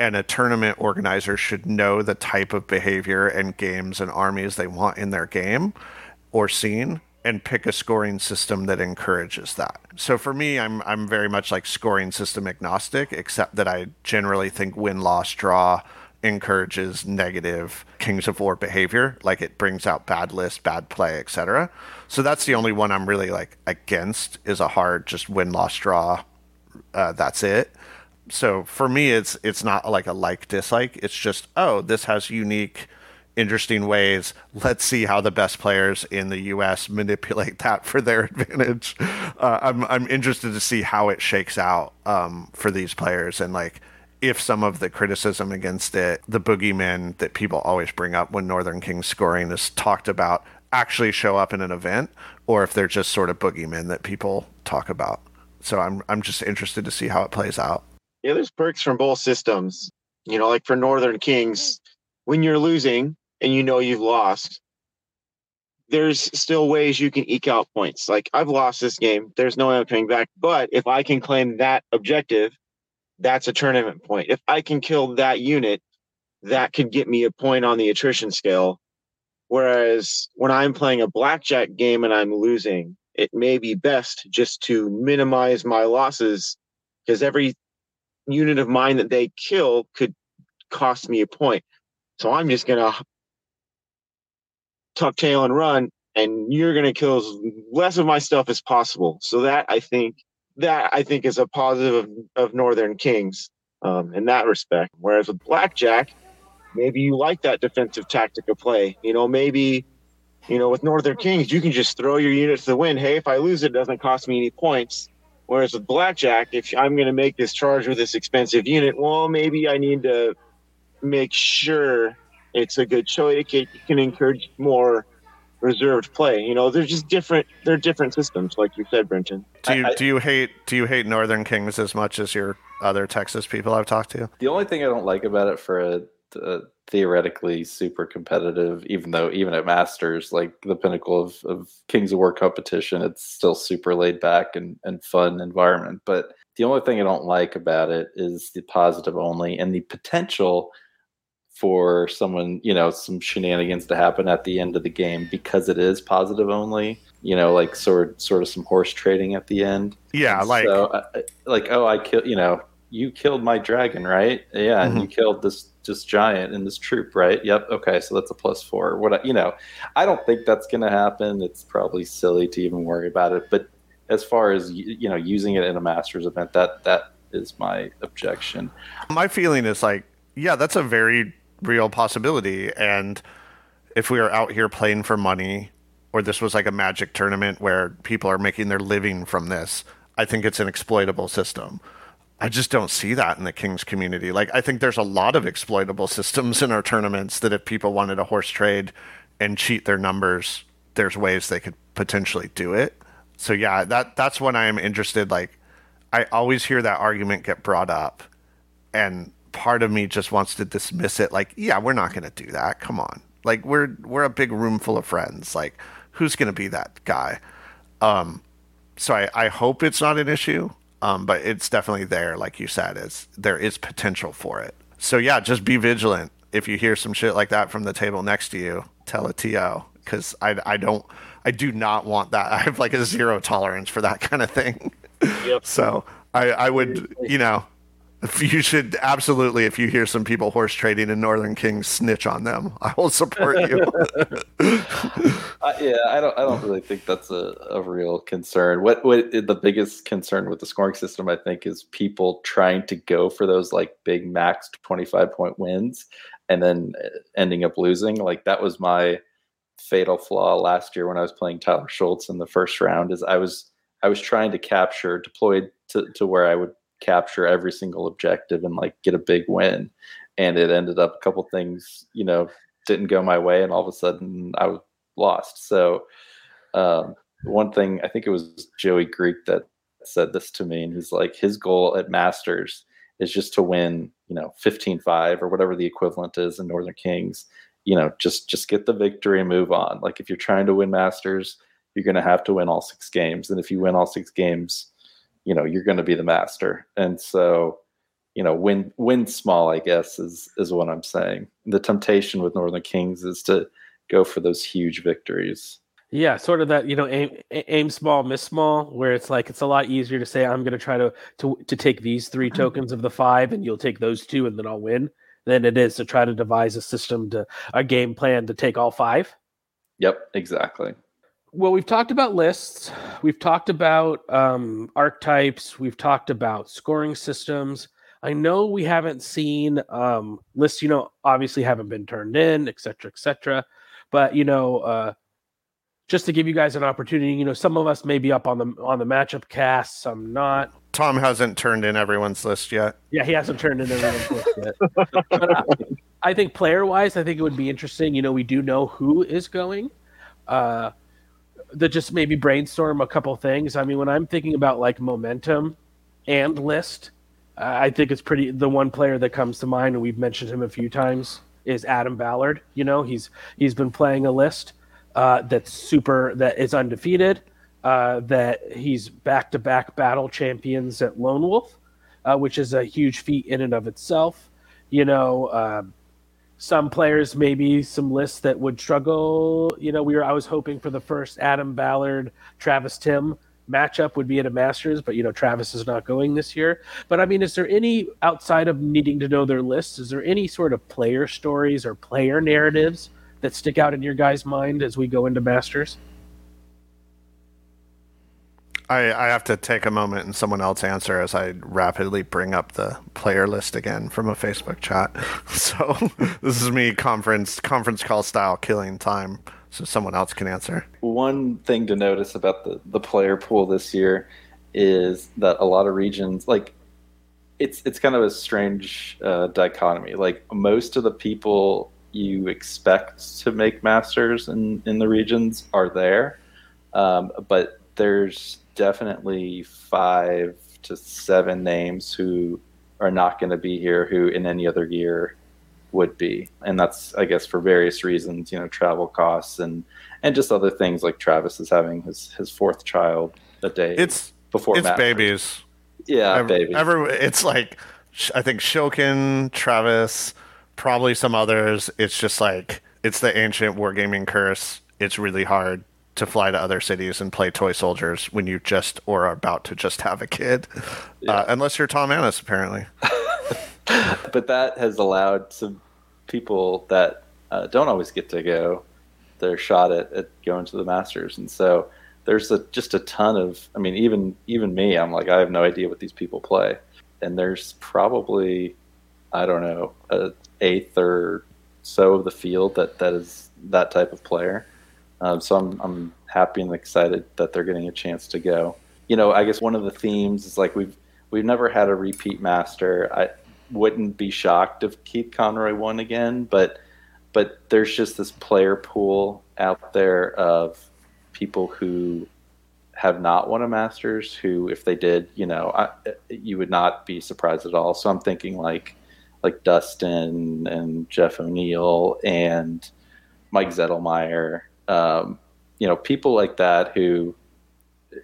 And a tournament organizer should know the type of behavior and games and armies they want in their game or scene and pick a scoring system that encourages that. So for me, I'm I'm very much like scoring system agnostic, except that I generally think win, loss, draw encourages negative Kings of War behavior, like it brings out bad lists, bad play, etc. So that's the only one I'm really like against is a hard just win, loss, draw. Uh, that's it. So for me, it's it's not like a like dislike. It's just oh, this has unique interesting ways. Let's see how the best players in the U.S. manipulate that for their advantage. Uh, I'm I'm interested to see how it shakes out um, for these players and like if some of the criticism against it, the boogeymen that people always bring up when Northern Kings scoring is talked about, actually show up in an event, or if they're just sort of boogeymen that people talk about. So I'm I'm just interested to see how it plays out. Yeah, there's perks from both systems. You know, like for Northern Kings, when you're losing and you know you've lost, there's still ways you can eke out points. Like I've lost this game, there's no way I'm coming back. But if I can claim that objective, that's a tournament point. If I can kill that unit, that could get me a point on the attrition scale. Whereas when I'm playing a blackjack game and I'm losing, it may be best just to minimize my losses because every unit of mine that they kill could cost me a point. So I'm just gonna tuck tail and run, and you're gonna kill as less of my stuff as possible. So that I think that I think is a positive of, of Northern Kings um, in that respect. Whereas with Blackjack, maybe you like that defensive tactic of play. You know, maybe you know with Northern Kings you can just throw your units to the wind. Hey, if I lose, it doesn't cost me any points. Whereas with Blackjack, if I'm going to make this charge with this expensive unit, well, maybe I need to make sure it's a good choice. It can encourage more reserved play. You know, they're just different. They're different systems, like you said, Brenton. Do you I- do you hate do you hate Northern Kings as much as your other Texas people I've talked to? The only thing I don't like about it for a, a theoretically super competitive, even though even at Masters, like the pinnacle of, of Kings of War competition, it's still super laid back and, and fun environment. But the only thing I don't like about it is the positive only and the potential for someone, you know, some shenanigans to happen at the end of the game because it is positive only. You know, like sort sort of some horse trading at the end. Yeah, And like so, uh, like oh, I killed. You know, you killed my dragon, right? Yeah, and you killed this this giant in this troop, right? Yep. Okay, so that's a plus four. What you know, I don't think that's going to happen. It's probably silly to even worry about it. But as far as you know, using it in a Masters event, that that is my objection. my feeling is like, yeah, that's a very real possibility. And if we are out here playing for money, or this was like a magic tournament where people are making their living from this, I think it's an exploitable system. I just don't see that in the Kings community. Like, I think there's a lot of exploitable systems in our tournaments that if people wanted a horse trade and cheat their numbers, there's ways they could potentially do it. So yeah, that that's when I am interested. Like, I always hear that argument get brought up, and part of me just wants to dismiss it like yeah we're not going to do that come on like we're we're a big room full of friends like who's going to be that guy um so I, I hope it's not an issue um but it's definitely there like you said is there is potential for it. So yeah just be vigilant. If you hear some shit like that from the table next to you tell a to because i i don't i do not want that. I have like a zero tolerance for that kind of thing. Yep. so I, I would, you know, you should absolutely, if you hear some people horse trading in Northern Kings, snitch on them. I will support you. Uh, yeah, I don't. I don't really think that's a, a real concern. What what the biggest concern with the scoring system, I think, is people trying to go for those like big max twenty five point wins, and then ending up losing. Like that was my fatal flaw last year when I was playing Tyler Schultz in the first round. Is I was I was trying to capture deployed to to where I would capture every single objective and like get a big win, and it ended up a couple things, you know, didn't go my way, and all of a sudden I was lost. So um, one thing I think it was Joey Greek that said this to me, and he's like, his goal at Masters is just to win, you know, 15-5 or whatever the equivalent is in Northern Kings. You know, just just get the victory and move on. Like if you're trying to win Masters, you're going to have to win all six games, and if you win all six games, you know you're going to be the master. And so, you know, win win small, I guess is is what I'm saying. The temptation with Northern Kings is to go for those huge victories. Yeah, sort of that, you know, aim aim small, miss small, where it's like it's a lot easier to say I'm going to try to to to take these three mm-hmm. tokens of the five, and you'll take those two, and then I'll win. Than it is to try to devise a system to a game plan to take all five. Yep, exactly. Well, we've talked about lists, we've talked about um, archetypes, we've talked about scoring systems. I know we haven't seen um, lists, you know, obviously haven't been turned in, et cetera, et cetera. But you know, uh, just to give you guys an opportunity, you know, some of us may be up on the on the matchup cast, some not. Tom hasn't turned in everyone's list yet. Yeah, he hasn't turned in everyone's list yet. But I, I think player wise, I think it would be interesting. You know, we do know who is going. Uh, that just maybe brainstorm a couple things. I mean, when I'm thinking about like momentum and list, I think it's pretty. The one player that comes to mind, and we've mentioned him a few times, is Adam Ballard. You know, he's he's been playing a list uh, that's super that is undefeated. Uh, that he's back to back battle champions at Lone Wolf, uh, which is a huge feat in and of itself. You know, um, some players maybe some lists that would struggle. You know, we were I was hoping for the first Adam Ballard, Travis Tim matchup would be at a Masters, but you know Travis is not going this year. But I mean, is there any outside of needing to know their lists? Is there any sort of player stories or player narratives that stick out in your guys' mind as we go into Masters? I, I have to take a moment and someone else answer as I rapidly bring up the player list again from a Facebook chat. So this is me conference conference call style killing time so someone else can answer. One thing to notice about the, the player pool this year is that a lot of regions like it's it's kind of a strange uh, dichotomy. Like most of the people you expect to make masters in in the regions are there, um, but there's definitely five to seven names who are not going to be here who in any other year would be and that's i guess for various reasons you know travel costs and and just other things like travis is having his his fourth child a day It's before it's Masters. babies. yeah Ev- babies Every, it's like I think Shokin, Travis, probably some others. It's just like it's the ancient wargaming curse. It's really hard to fly to other cities and play toy soldiers when you just or are about to just have a kid, uh, unless you're Tom Annis, apparently. but that has allowed some people that uh, don't always get to go their shot at, at going to the masters. And so there's a, just a ton of i mean even even me i'm like i have no idea what these people play. And there's probably i don't know a eighth or so of the field that that is that type of player um, so I'm, I'm happy and excited that they're getting a chance to go you know i guess one of the themes is like we've we've never had a repeat master i wouldn't be shocked if keith conroy won again but but there's just this player pool out there of people who have not won a Masters. Who, if they did, you know, I, you would not be surprised at all. So I'm thinking like like Dustin and Jeff O'Neill and Mike Zettelmeyer. Um, you know, people like that. Who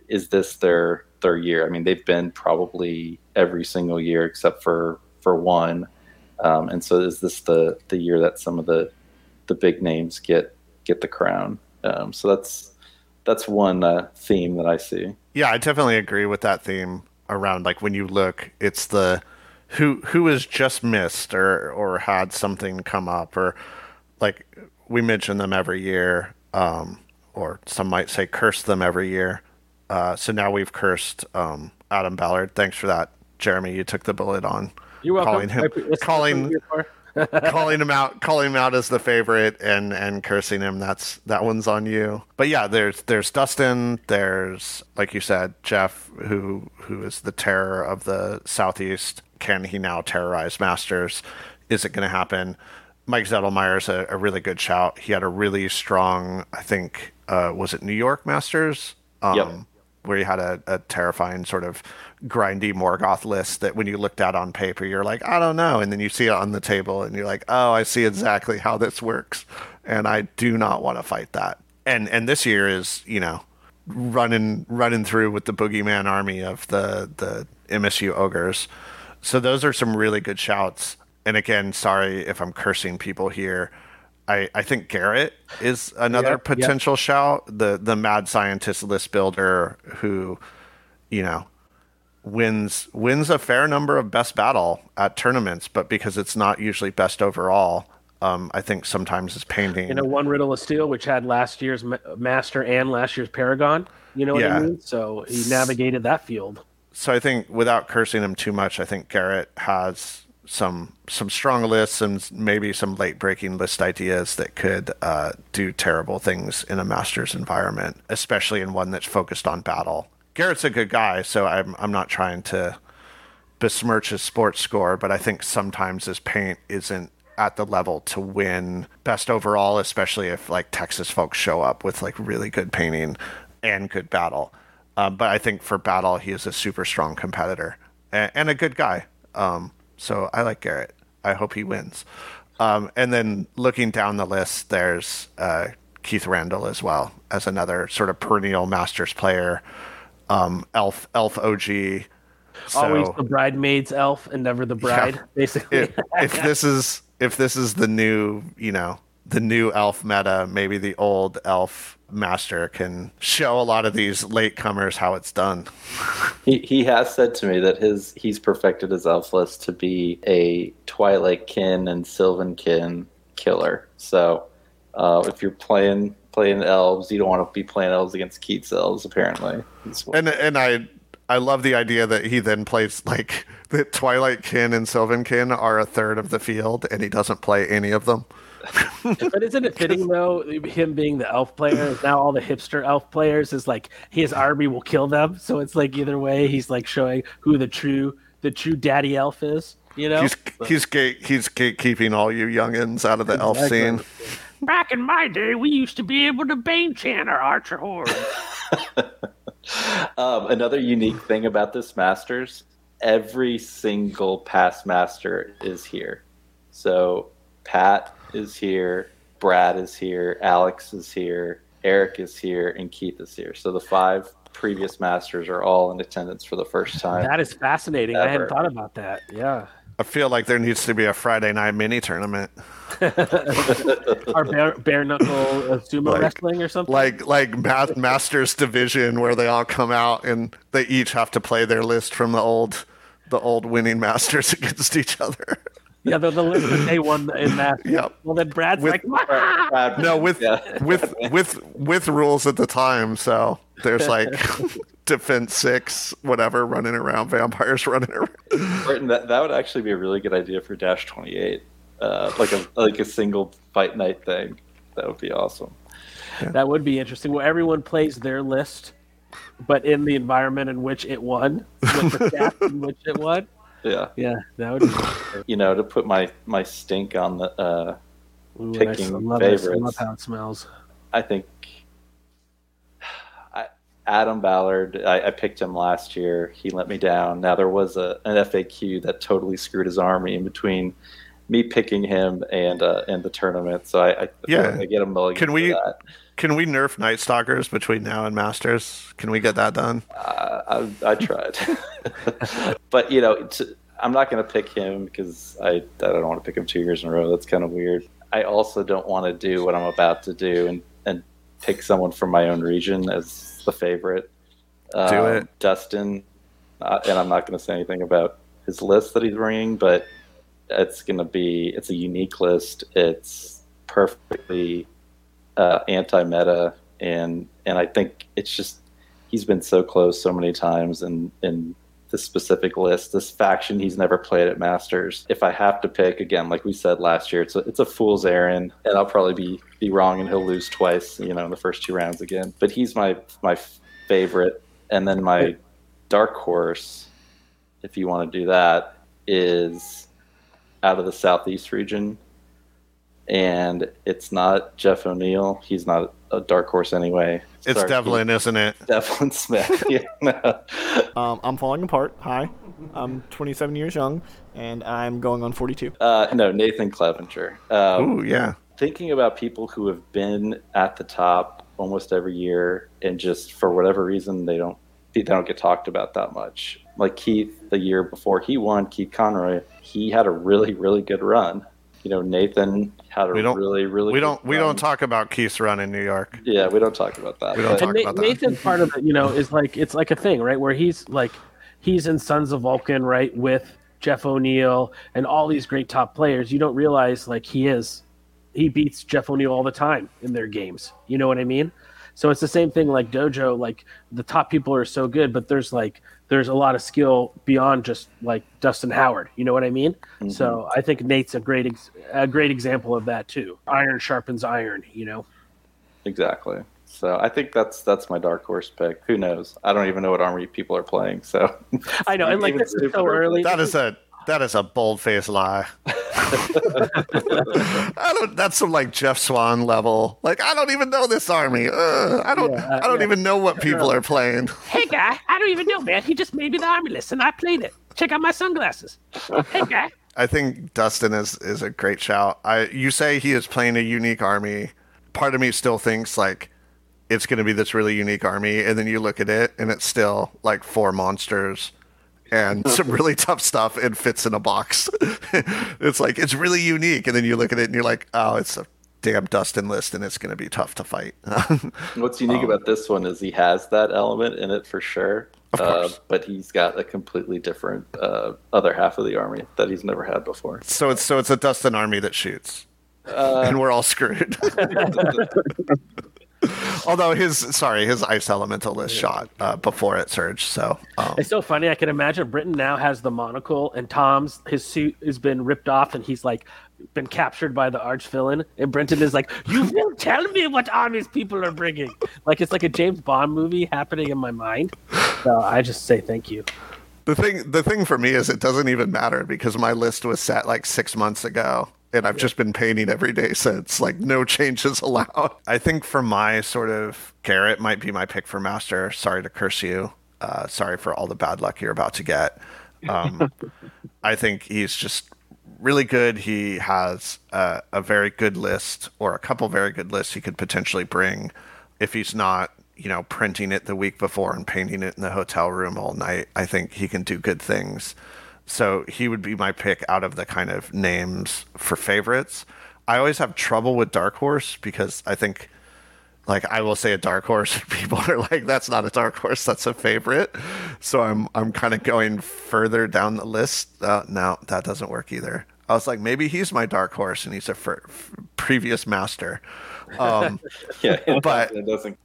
is this their their year? I mean, they've been probably every single year except for for one. Um, and so is this the the year that some of the the big names get get the crown? Um, so that's that's one uh, theme that I see. Yeah, I definitely agree with that theme around like when you look, it's the who who has just missed or or had something come up or like we mention them every year, um, or some might say curse them every year. Uh, so now we've cursed um, Adam Ballard. Thanks for that, Jeremy. You took the bullet on You're welcome. calling him I- that's- that's what calling I'm here for. calling him out calling him out as the favorite and and cursing him that's that one's on you but yeah there's there's dustin there's like you said jeff who who is the terror of the southeast can he now terrorize masters is it going to happen mike zettelmeyer's a, a really good shout he had a really strong i think uh was it new york masters um Yep. where he had a, a terrifying sort of grindy Mhorgoth list that when you looked at on paper, you're like, I don't know. And then you see it on the table and you're like, oh, I see exactly how this works. And I do not want to fight that. And and this year is, you know, running running through with the boogeyman army of the the MSU ogres. So those are some really good shouts. And again, sorry if I'm cursing people here. I, I think Garrett is another Yep, yep. potential shout. The the mad scientist list builder who, you know, wins wins a fair number of best battle at tournaments, but because it's not usually best overall, um, I think sometimes it's painting. You know, one Riddle of Steel, which had last year's ma- Master and last year's Paragon. You know what Yeah. I mean? So he navigated that field. so I think without cursing him too much, I think Garrett has some some strong lists and maybe some late breaking list ideas that could uh, do terrible things in a Masters environment, especially in one that's focused on battle. Garrett's a good guy, so I'm I'm not trying to besmirch his sports score, but I think sometimes his paint isn't at the level to win best overall, especially if like Texas folks show up with like really good painting and good battle. Um, but I think for battle, he is a super strong competitor and, and a good guy. Um, so I like Garrett. I hope he wins. Um, and then looking down the list, there's uh, Keith Randall as well as another sort of perennial Masters player. Um, elf, elf OG. So Always the bridemaid's elf and never the bride, basically. if, if this is if this is the new, you know, the new elf meta, maybe the old elf master can show a lot of these latecomers how it's done. He he has said to me that his he's perfected his elf list to be a Twilight kin and Sylvan kin killer. So uh, if you're playing playing elves, you don't want to be playing elves against Keith's elves. Apparently, And and I I love the idea that he then plays like that Twilight Kin and Sylvan Kin are a third of the field and he doesn't play any of them. but isn't it fitting though, him being the elf player, now all the hipster elf players is like his army will kill them. So it's like either way, he's like showing who the true the true daddy elf is. You know, He's he's gate he's gatekeeping all you youngins out of the elf scene. back in my day, we used to be able to bane chant our archer horde. Um, another unique thing about this Masters, every single past Master is here. So Pat is here, Brad is here, Alex is here, Eric is here, and Keith is here. So the five previous Masters are all in attendance for the first time. that is fascinating. I hadn't thought about that. Yeah. I feel like there needs to be a Friday night mini tournament. Or bare, bare knuckle uh, sumo Like- wrestling or something. Like like ma- Masters Division where they all come out and they each have to play their list from the old the old winning masters against each other. Yeah, the, the list that they won in that. Yeah. Well, then Brad's With- like, "Wah!" Brad- No, with Yeah. with with with rules at the time. So there's like defense six, whatever, running around, vampires running around. Brenton, that, that would actually be a really good idea for Dash Twenty Eight, uh, like a like a single fight night thing. That would be awesome. That would be interesting. Well, everyone plays their list, but in the environment in which it won, with the stats in which it won. Yeah, Yeah, that would be. you know, to put my my stink on the. Uh, Ooh, Picking I love this. I love how it smells. I think I, Adam Ballard. I, I picked him last year. He let me down. Now there was a an FAQ that totally screwed his army in between me picking him and uh, and the tournament. So I, I Yeah. I get a mulligan. Can for we- that. Can we nerf Night Stalkers between now and Masters? Can we get that done? Uh, I, I tried, but you know, it's, I'm not going to pick him because I I don't want to pick him two years in a row. That's kind of weird. I also don't want to do what I'm about to do and and pick someone from my own region as the favorite. Um, Do it. Dustin. Uh, and I'm not going to say anything about his list that he's bringing, but it's going to be it's a unique list. It's perfectly uh, anti-meta, and and I think it's just he's been so close so many times in in this specific list, this faction he's never played at Masters. If I have to pick again, like we said last year, it's a it's a fool's errand, and I'll probably be be wrong, and he'll lose twice, you know, in the first two rounds again. But he's my my favorite, and then my dark horse, if you want to do that, is out of the southeast region, and it's not Jeff O'Neill. He's not a dark horse anyway. It's Sorry, Devlin, isn't it? Devlin Smith. Yeah, no. Um, I'm falling apart. Hi, I'm 27 years young, and I'm going on 42. Uh, no, Nathan Clevenger. Um, Ooh, yeah. thinking about people who have been at the top almost every year and just for whatever reason they don't they don't get talked about that much. Like Keith, the year before he won, Keith Conroy, he had a really really good run. You know, Nathan had a We don't- really really. We don't we don't talk about Keith's run in New York. Yeah, we don't talk about that. We don't talk and Na- about that. Nathan part of it, you know, is like it's like a thing, right? Where he's like he's in Sons of Vulcan, right, with Jeff O'Neill and all these great top players. You don't realize like he is he beats Jeff O'Neill all the time in their games. You know what I mean? So it's the same thing like Dojo, like the top people are so good, but there's like there's a lot of skill beyond just like Dustin Howard. You know what I mean? Mm-hmm. So I think Nate's a great ex- a great example of that too. Iron sharpens iron, you know. Exactly. So I think that's that's my dark horse pick. Who knows? I don't even know what army people are playing. So I know, and like Even this is so early. That is a that is a bold faced lie. I don't. That's some like Jeff Swan level. Like I don't even know this army. Uh, I don't. Yeah, uh, I don't yeah. even know what people are playing. Hey guy, I don't even know, man. He just made me the army list and I played it. check out my sunglasses. Hey, guy. I think Dustin is is a great shout. I you say he is playing a unique army. Part of me still thinks like it's going to be this really unique army, and then you look at it and it's still like four monsters and some really tough stuff and fits in a box. it's like it's really unique, and then you look at it and you're like, oh, it's a damn Dustin list, and it's going to be tough to fight. What's unique Um, about this one is he has that element in it for sure. Of uh, but he's got a completely different uh, other half of the army that he's never had before. so it's so it's a Dustin army that shoots, Uh, and we're all screwed. Although his sorry, his ice elemental list shot uh, before it surged. So um, It's so funny. I can imagine Brenton now has the monocle, and Tom's his suit has been ripped off, and he's like been captured by the arch villain. And Brenton is like, "You won't tell me what armies people are bringing." Like it's like a James Bond movie happening in my mind. So I just say thank you. The thing, the thing for me is it doesn't even matter because my list was set like six months ago, and I've just been painting every day since. Like no changes allowed. I think for my sort of Garrett might be my pick for master. Sorry to curse you. Uh, sorry for all the bad luck you're about to get. Um, I think he's just really good. He has a, a very good list or a couple very good lists he could potentially bring if he's not, you know, printing it the week before and painting it in the hotel room all night. I think he can do good things. So he would be my pick out of the kind of names for favorites. I always have trouble with Dark Horse because I think like I will say a dark horse, people are like, "That's not a dark horse. That's a favorite." So I'm I'm kind of going further down the list. Uh, no, that doesn't work either. I was like, maybe he's my dark horse, and he's a fir- f- previous master. Um, yeah, but.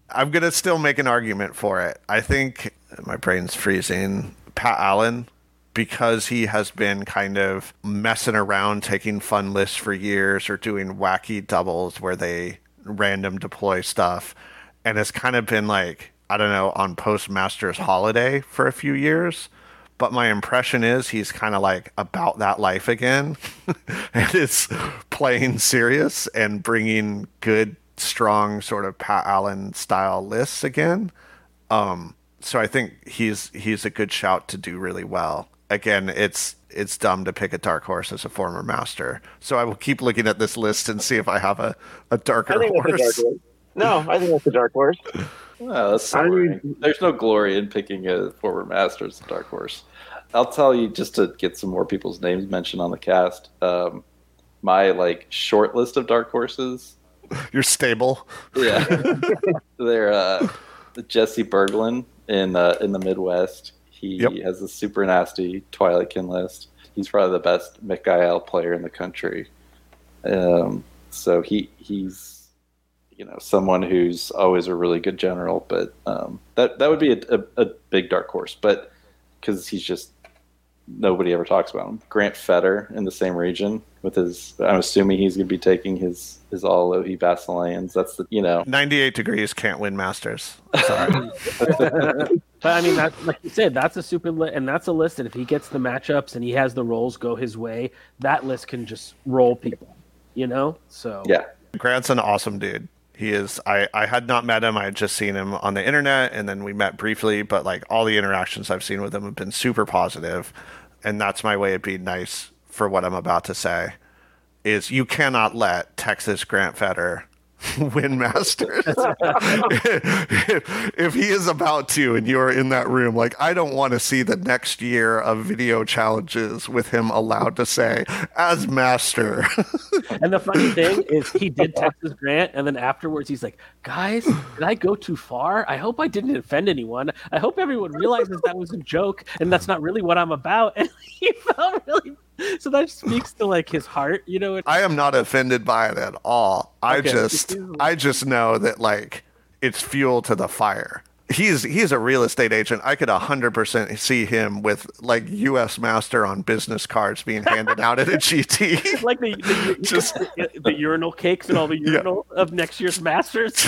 I'm gonna still make an argument for it. I think my brain's freezing. Pat Allen, because he has been kind of messing around, taking fun lists for years, or doing wacky doubles where they random deploy stuff, and it's kind of been like I don't know on Postmaster's holiday for a few years. But my impression is he's kind of like about that life again, and it's playing serious and bringing good, strong sort of Pat Allen style lists again. Um, so I think he's he's a good shout to do really well. Again, it's it's dumb to pick a dark horse as a former master. So I will keep looking at this list and see if I have a darker think that's a dark horse. horse. No, I think that's a dark horse. Well, that's I mean- There's no glory in picking a former master as a dark horse. I'll tell you just to get some more people's names mentioned on the cast. Um, my like short list of dark horses. You're stable. Yeah, they're uh, Jesse Berglund in uh, in the Midwest. He Yep. has a super nasty Twilightkin list. He's probably the best Mikael player in the country. Um, so he he's you know someone who's always a really good general, but um, that that would be a, a, a big dark horse. But because he's just nobody ever talks about him. Grant Fetter in the same region with his. I'm assuming he's going to be taking his his all Lohi Basileans. That's the you know 98 degrees can't win masters. Sorry. But I mean, that like you said, that's a super list, and that's a list that if he gets the matchups and he has the rolls go his way, that list can just roll people. You know, so yeah. Grant's an awesome dude. He is. I, I had not met him. I had just seen him on the internet, and then we met briefly. But like all the interactions I've seen with him have been super positive, and that's my way of being nice for what I'm about to say. Is you cannot let Texas Grant Fetter win Masters. if, if he is about to, and you're in that room, like I don't want to see the next year of video challenges with him allowed to say as Master. And the funny thing is, he did Texas Grant, and then afterwards, he's like, "Guys, did I go too far? I hope I didn't offend anyone. I hope everyone realizes that was a joke, and that's not really what I'm about." And he felt really. So that speaks to like his heart, you know. I am not offended by it at all. I Okay. just I just know that like it's fuel to the fire. He's he's a real estate agent. I could hundred percent see him with like U.S. Master on business cards being handed out at a GT. like the the, Just- the, the urinal cakes and all the urinal of next year's Masters.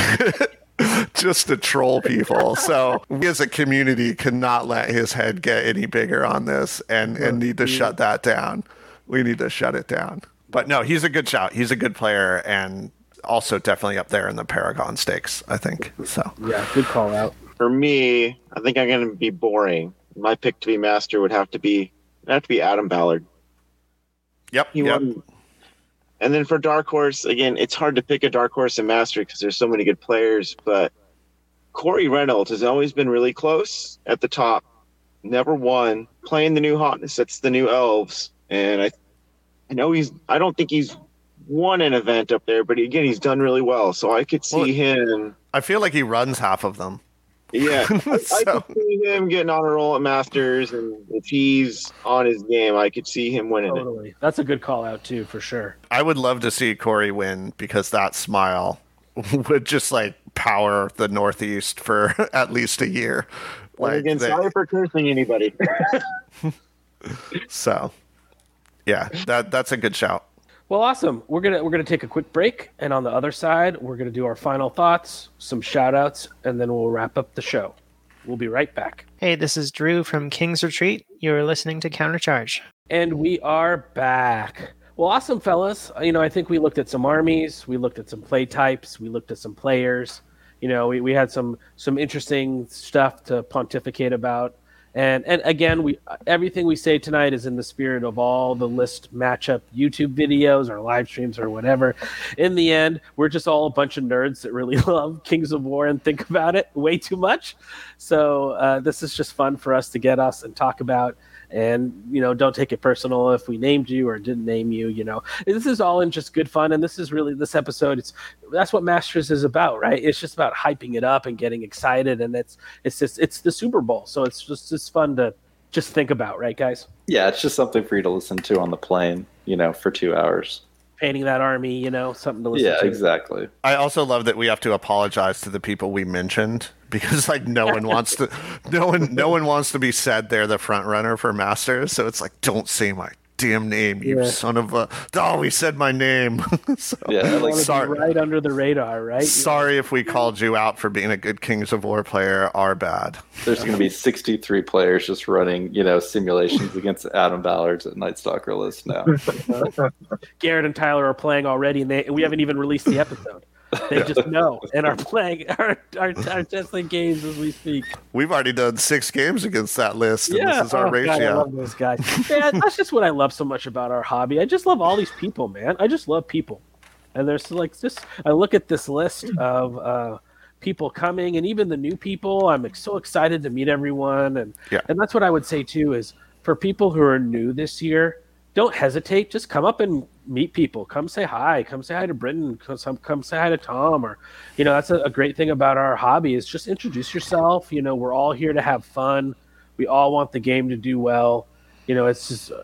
just to troll people. So we as a community cannot let his head get any bigger on this and, and need to shut that down. We need to shut it down. But no, he's a good shout. He's a good player and also definitely up there in the Paragon stakes, I think. So yeah, good call out. For me, I think I'm going to be boring. My pick to be master would have to be It'd have to be Adam Ballard. Yep. He yep. won. And then for dark horse, again, it's hard to pick a dark horse in Mastery because there's so many good players. But Corey Reynolds has always been really close at the top. Never won. Playing the new hotness. That's the new elves. And I, I know he's. I don't think he's won an event up there, but again, he's done really well. So I could see Well, him. I feel like he runs half of them. Yeah, I, I could see him getting on a roll at Masters, and if he's on his game, I could see him winning it. Totally. That's a good call out too, for sure. I would love to see Corey win because that smile would just like power the Northeast for at least a year. Like again, they- sorry for cursing anybody. so, yeah, that that's a good shout. Well, awesome. We're gonna we're gonna take a quick break, and on the other side, we're gonna do our final thoughts, some shout outs, and then we'll wrap up the show. We'll be right back. Hey, this is Drew from King's Retreat. You're listening to Countercharge. And we are back. Well, awesome, fellas. You know, I think we looked at some armies, we looked at some play types, we looked at some players. You know, we, we had some some interesting stuff to pontificate about. And and again, we everything we say tonight is in the spirit of all the list matchup YouTube videos or live streams or whatever. In the end, we're just all a bunch of nerds that really love Kings of War and think about it way too much. So uh, this is just fun for us to get us and talk about and you know don't take it personal if we named you or didn't name you you know. This is all in just good fun and this is really this episode it's that's what masters is about right? It's just about hyping it up and getting excited and it's it's just it's the super bowl so it's just it's fun to just think about right guys? Yeah, it's just something for you to listen to on the plane, you know, for two hours. painting that army you know something to listen Yeah, to. exactly. I also love that we have to apologize to the people we mentioned because like no one wants to no one no one wants to be said they're the front runner for masters. So it's like don't say my damn name you Yeah. son of a oh we said my name. So, Yeah, like sorry. Right under the radar right? Sorry if we called you out for being a good Kings of War player our bad. There's going to be 63 players just running, you know, simulations against Adam Ballard's at Night Stalker list now. garrett and tyler are playing already and they we haven't even released the episode they just know and are playing our, our, our testing games as we speak we've already done six games against that list and this is our oh, God, I love those guys. Man, that's just what I love so much about our hobby. I just love all these people, man. I just love people. And there's like just I look at this list of uh, people coming, and even the new people. I'm so excited to meet everyone, and Yeah. and that's what I would say too is for people who are new this year, don't hesitate. Just come up and meet people. Come say hi. Come say hi to Brenton. Come, come say hi to Tom. Or, you know, that's a, a great thing about our hobby is just introduce yourself. You know, we're all here to have fun. We all want the game to do well. You know, it's just uh,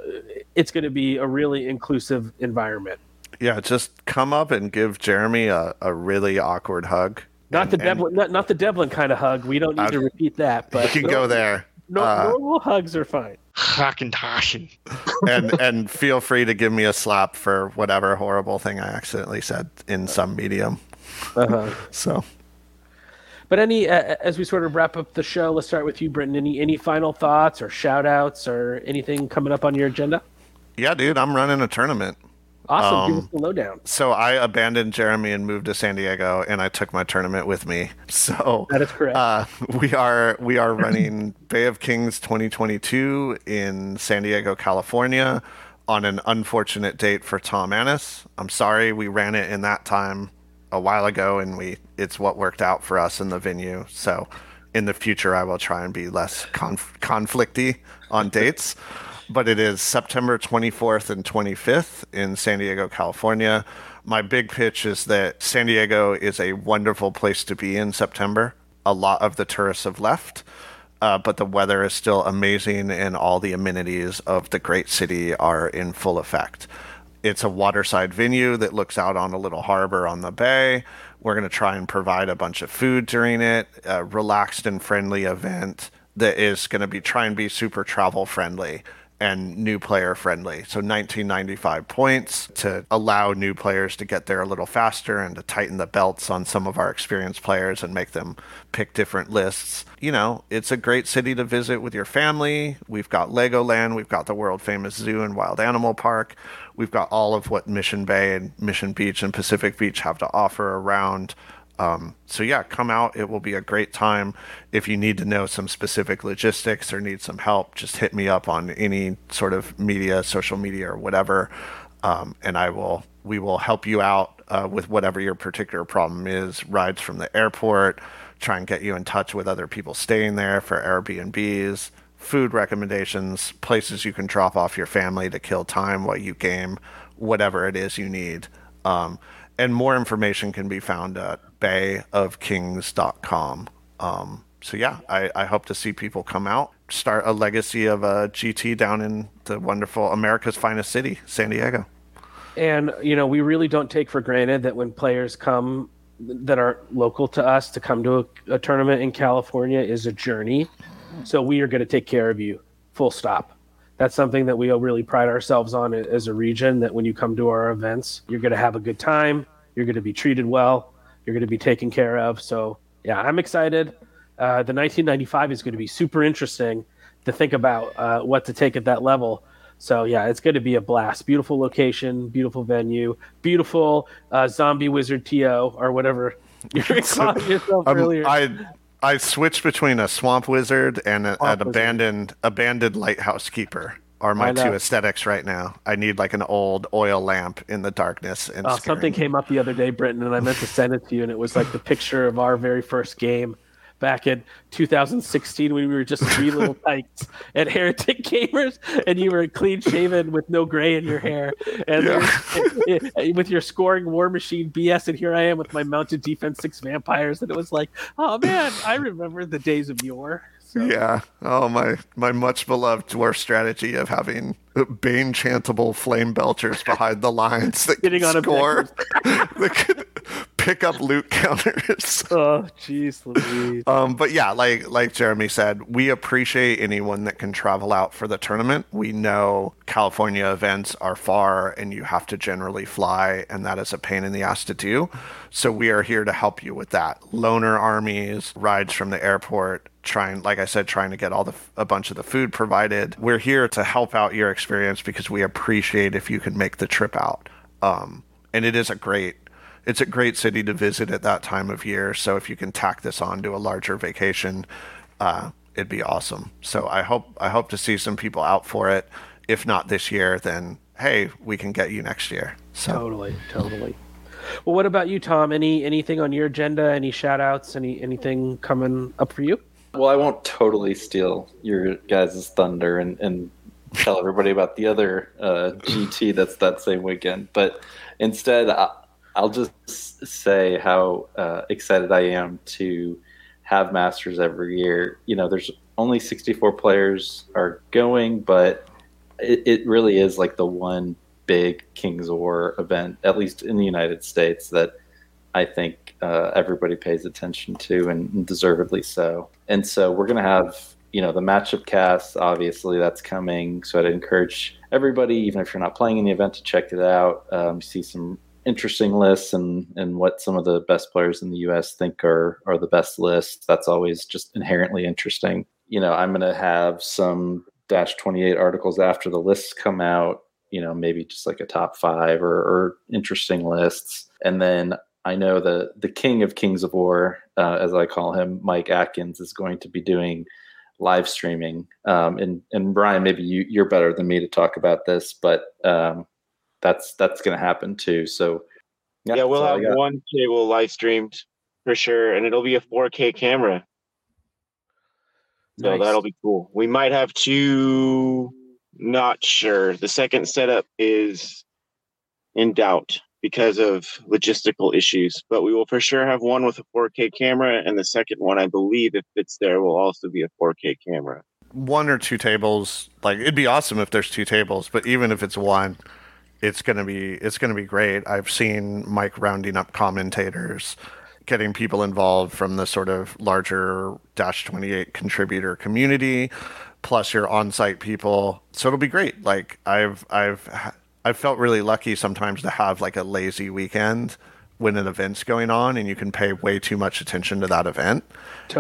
it's going to be a really inclusive environment. yeah just come up and give Jeremy a, a really awkward hug Not And- the Devlin, not, not the Devlin kind of hug. We don't need Uh, to repeat that. But you can go there No, Uh, normal hugs are fine. Fucking and and feel free to give me a slap for whatever horrible thing I accidentally said in some medium. Uh-huh. So But any uh, as we sort of wrap up the show, let's start with you, Brenton. Any any final thoughts or shout outs or anything coming up on your agenda? yeah, dude, I'm running a tournament. Awesome. Give Um, us the lowdown. So I abandoned Jeremy and moved to San Diego, and I took my tournament with me. So That is correct. Uh, we are we are running Bay of Kings 2022 in San Diego, California, on an unfortunate date for Tom Annis. I'm sorry we ran it in that time a while ago, and we it's what worked out for us in the venue. So in the future, I will try and be less conf- conflicty on dates. But it is September 24th and 25th in San Diego, California. My big pitch is that San Diego is a wonderful place to be in September. A lot of the tourists have left, uh, but the weather is still amazing and all the amenities of the great city are in full effect. It's a waterside venue that looks out on a little harbor on the bay. We're going to try and provide a bunch of food during it, a relaxed and friendly event that is going to be try and be super travel friendly and new player friendly. So 1995 points to allow new players to get there a little faster and to tighten the belts on some of our experienced players and make them pick different lists. You know, it's a great city to visit with your family. We've got Legoland, we've got the world famous zoo and wild animal park. We've got all of what Mission Bay and Mission Beach and Pacific Beach have to offer around Um, so yeah, come out. It will be a great time. If you need to know some specific logistics or need some help, just hit me up on any sort of media, social media, or whatever, um, and I will. We will help you out uh, with whatever your particular problem is. Rides from the airport, try and get you in touch with other people staying there for Airbnbs, food recommendations, places you can drop off your family to kill time while you game, whatever it is you need. Um, and more information can be found at bayofkings.com. Um, so yeah, I, I hope to see people come out, start a legacy of a GT down in the wonderful America's finest city, San Diego. And you know, we really don't take for granted that when players come that are local to us to come to a, a tournament in California is a journey. So we are going to take care of you, full stop. That's something that we really pride ourselves on as a region. That when you come to our events, you're going to have a good time. You're going to be treated well. You're going to be taken care of. So yeah, I'm excited. Uh, the 1995 is going to be super interesting to think about uh, what to take at that level. So yeah, it's going to be a blast. Beautiful location, beautiful venue, beautiful uh, zombie wizard to or whatever you were calling yourself Um, earlier. I I switched between a swamp wizard and a, Swamp an wizard. abandoned abandoned lighthouse keeper. Are my two aesthetics right now? I need like an old oil lamp in the darkness and Oh, something came up the other day, Brenton, and I meant to send it to you, and it was like the picture of our very first game back in 2016 when we were just three little tykes at Heretic Gamers, and you were clean shaven with no gray in your hair, and there's- eh, eh, eh, with your scoring War Machine BS, and here I am with my mounted defense six vampires, and it was like, oh man, I remember the days of yore. So, Yeah. Oh my my much beloved dwarf strategy of having bane chantable flame belchers behind the lines that Getting on score. That could pick up loot counters. Oh, jeez, Louise. Um, but yeah, like like Jeremy said, we appreciate anyone that can travel out for the tournament. We know California events are far, and you have to generally fly, and that is a pain in the ass to do. So we are here to help you with that. Loaner armies, rides from the airport, trying, like I said, trying to get all the a bunch of the food provided. We're here to help out your experience because we appreciate if you can make the trip out. Um, and it is a great it's a great city to visit at that time of year. So if you can tack this on to a larger vacation, uh, it'd be awesome. So I hope I hope to see some people out for it. If not this year, then hey, we can get you next year. So Totally, totally. Well, what about you, Tom? Any anything on your agenda? Any shout outs? Any anything coming up for you? Well, I won't totally steal your guys' thunder and, and tell everybody about the other uh, GT that's that same weekend, but instead, I, I'll just say how uh, excited I am to have Masters every year. You know, there's only 64 players are going, but it, it really is like the one big Kings War event, at least in the United States, that I think uh, everybody pays attention to, and deservedly so. And so we're going to have, you know, the matchup cast. Obviously, that's coming. So I'd encourage everybody, even if you're not playing in the event, to check it out. Um, see some interesting lists and and what some of the best players in the U.S. think are are the best lists. That's always just inherently interesting. You know, I'm going to have some dash 28 articles after the lists come out. You know, maybe just like a top five or, or interesting lists, and then I know the the king of Kings of War, uh, as I call him, Mike Atkins, is going to be doing live streaming. Um, and and Brian, maybe you you're better than me to talk about this, but um, that's that's going to happen too. So Yeah, we'll have one table live streamed for sure, and it'll be a 4K camera. So Nice. that'll be cool. We might have two. Not sure. The second setup is in doubt because of logistical issues, but we will for sure have one with a 4K camera, and the second one, I believe, if it's there, will also be a 4K camera. one or two tables, like it'd be awesome if there's two tables, but even if it's one, it's gonna be it's gonna be great. I've seen Mike rounding up commentators, getting people involved from the sort of larger Dash 28 contributor community, plus your on-site people. So it'll be great. Like I've I've I've felt really lucky sometimes to have like a lazy weekend when an event's going on and you can pay way too much attention to that event.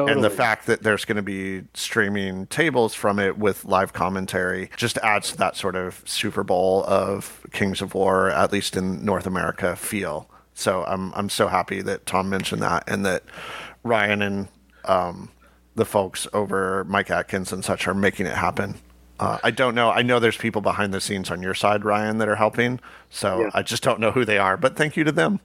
And the fact that there's going to be streaming tables from it with live commentary just adds to that sort of Super Bowl of Kings of War, at least in North America, feel. So I'm I'm so happy that Tom mentioned that and that Ryan and um, the folks over Mike Atkins and such are making it happen. Uh, I don't know. I know there's people behind the scenes on your side, Ryan, that are helping. So Yeah. I just don't know who they are. But thank you to them.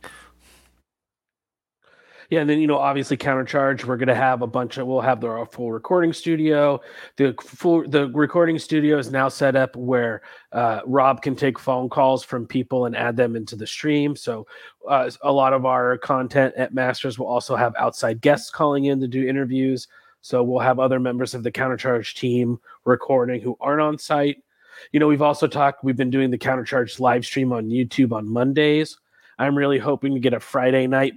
Yeah, and then you know, obviously, countercharge. We're gonna have a bunch of. We'll have the our full recording studio. The full the recording studio is now set up where uh, Rob can take phone calls from people and add them into the stream. So uh, a lot of our content at Masters will also have outside guests calling in to do interviews. So we'll have other members of the countercharge team recording who aren't on site. You know, we've also talked. We've been doing the countercharge live stream on YouTube on Mondays. I'm really hoping to get a Friday night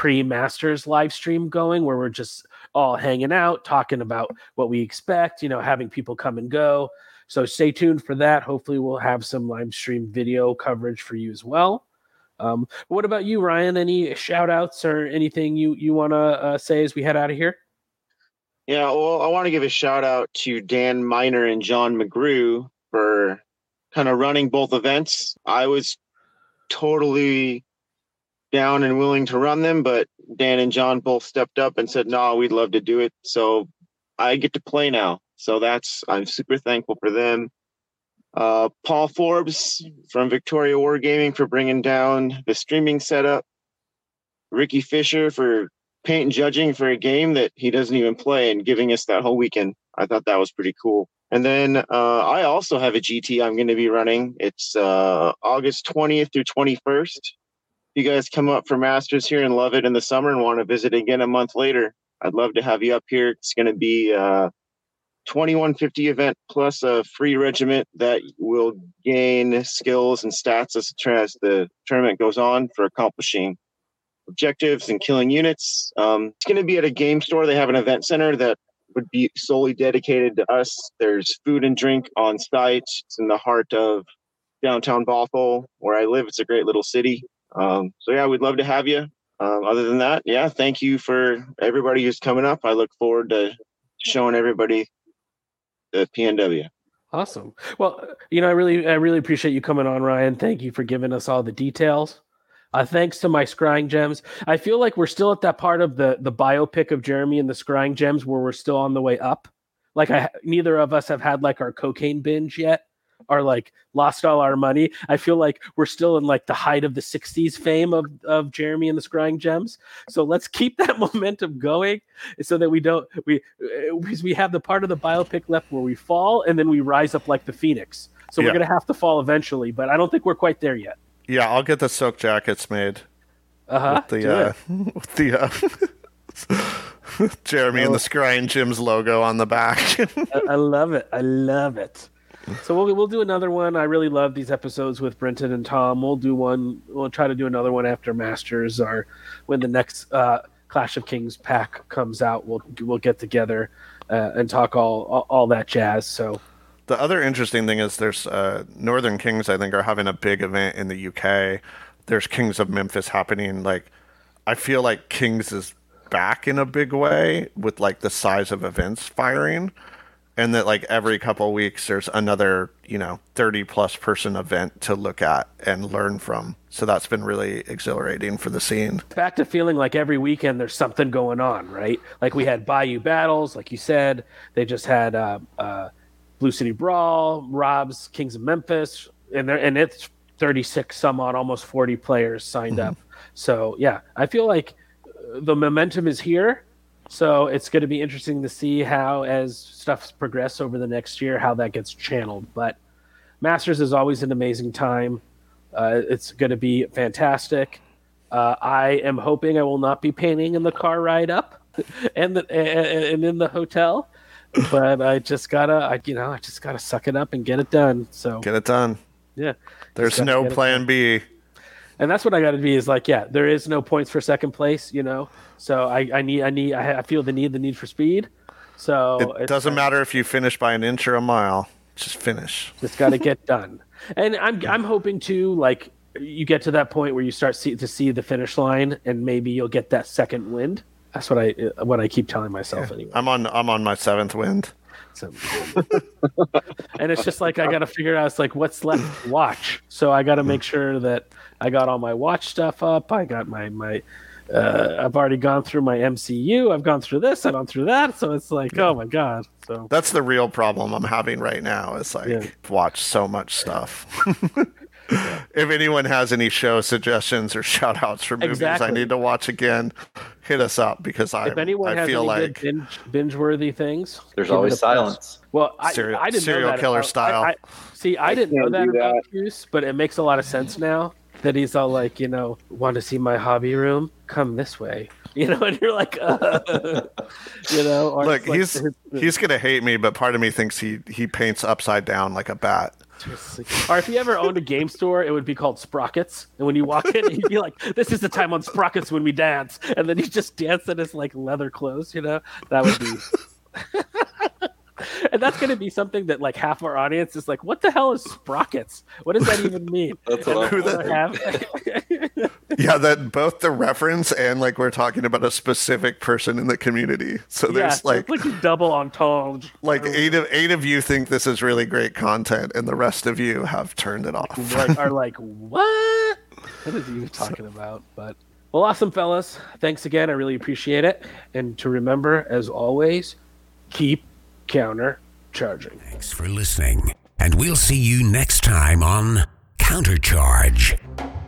pre-masters live stream going where we're just all hanging out talking about what we expect you know having people come and go. So stay tuned for that. Hopefully we'll have some live stream video coverage for you as well. Um, what about you ryan? Any shout outs or anything you you want to uh, say as we head out of here? Yeah, well, I want to give a shout out to Dan Miner and John McGrew for kind of running both events. I was totally down and willing to run them, but Dan and John both stepped up and said, "No, we'd love to do it." So I get to play now. So that's I'm super thankful for them. Uh, Paul Forbes from Victoria Wargaming for bringing down the streaming setup. Ricky Fisher for paint and judging for a game that he doesn't even play and giving us that whole weekend. I thought that was pretty cool. And then uh, I also have a GT I'm going to be running. It's uh, August 20th through 21st. You guys come up for Masters here and love it in the summer and want to visit again a month later, I'd love to have you up here. It's going to be a 2150 event plus a free regiment that will gain skills and stats as, as the tournament goes on for accomplishing objectives and killing units. Um, it's going to be at a game store. They have an event center that would be solely dedicated to us. There's food and drink on site. It's in the heart of downtown Bothell, where I live. It's a great little city. Um, so yeah, we'd love to have you. Um, other than that, yeah, thank you for everybody who's coming up. I look forward to showing everybody the PNW. awesome well you know i really i really appreciate you coming on ryan thank you for giving us all the details uh, thanks to my scrying gems i feel like we're still at that part of the the biopic of jeremy and the scrying gems where we're still on the way up like i neither of us have had like our cocaine binge yet or like lost all our money i feel like we're still in like the height of the 60s fame of of jeremy and the scrying gems so let's keep that momentum going so that we don't we uh, because we have the part of the biopic left where we fall and then we rise up like the phoenix so Yeah. we're gonna have to fall eventually but i don't think we're quite there yet Yeah, I'll get the silk jackets made. uh-huh with the uh, it. with the uh, Jeremy and the Scrying Gems logo on the back. I, I love it. I love it. So we'll we'll do another one. I really love these episodes with Brenton and Tom. We'll do one. We'll try to do another one after Masters or when the next uh, Clash of Kings pack comes out. We'll we'll get together uh, and talk all, all all that jazz. So The other interesting thing is there's uh, Northern Kings. I think are having a big event in the UK. There's Kings of Memphis happening. Like, I feel like Kings is back in a big way with like the size of events firing, and that like every couple weeks there's another you know 30 plus person event to look at and learn from. So that's been really exhilarating for the scene. back to feeling like every weekend there's something going on, right? Like we had Bayou battles, like you said. They just had uh, uh, Blue City Brawl, Rob's Kings of Memphis, and there and it's 36 some odd, almost 40 players signed up. So yeah, I feel like uh, the momentum is here. So it's going to be interesting to see how, as stuff progress over the next year, how that gets channeled. But Masters is always an amazing time. Uh, it's going to be fantastic. Uh, I am hoping I will not be painting in the car ride up and the, and, and in the hotel, but I just gotta, I, you know, I just gotta suck it up and get it done. So Get it done. yeah, There's no plan B. and that's what I got to be is like, yeah, there is no points for second place, you know. So I, I need, I need, I, I feel the need, the need for speed. So It it's- doesn't matter if you finish by an inch or a mile. Just finish. Just got to get done. And I'm I'm hoping to like you get to that point where you start see, to see the finish line, and maybe you'll get that second wind. That's what I what I keep telling myself anyway. I'm on I'm on my seventh wind. So, and it's just like I got to figure out. It's like what's left to watch. So I got to hmm. make sure that I got all my watch stuff up. I got my my. Uh, I've already gone through my MCU. I've gone through this. I've gone through that. So it's like, oh my god. So That's the real problem I'm having right now. Is like Yeah. watch so much stuff. if anyone has any show suggestions or shout outs for movies I need to watch again, hit us up because I if anyone I has feel any like binge, binge-worthy things, There's always a press. silence. Well, I, Serial- I didn't serial know that killer about- style. I, I, see, I, I didn't know can't that about Goose, but it makes a lot of sense now that he's all like, you know, want to see my hobby room? Come this way, you know, and you're like, uh, you know, look, it's like he's he's gonna hate me, but part of me thinks he he paints upside down like a bat. or if you ever owned a game store, it would be called Sprockets. And when you walk in, you'd be like, "This is the time on Sprockets when we dance," and then you just dance in his like leather clothes. You know, that would be. and that's going to be something that like half our audience is like, "What the hell is Sprockets? What does that even mean?" That's And what I'm we're gonna wondering. have- Yeah, that both the reference and like we're talking about a specific person in the community. So there's so like like a double entendre. like eight of eight of you think this is really great content, and the rest of you have turned it off. like are like, what? What is he even talking about? But well, awesome, fellas. Thanks again. I really appreciate it. And to remember, as always, keep counter charging. Thanks for listening, and we'll see you next time on Countercharge.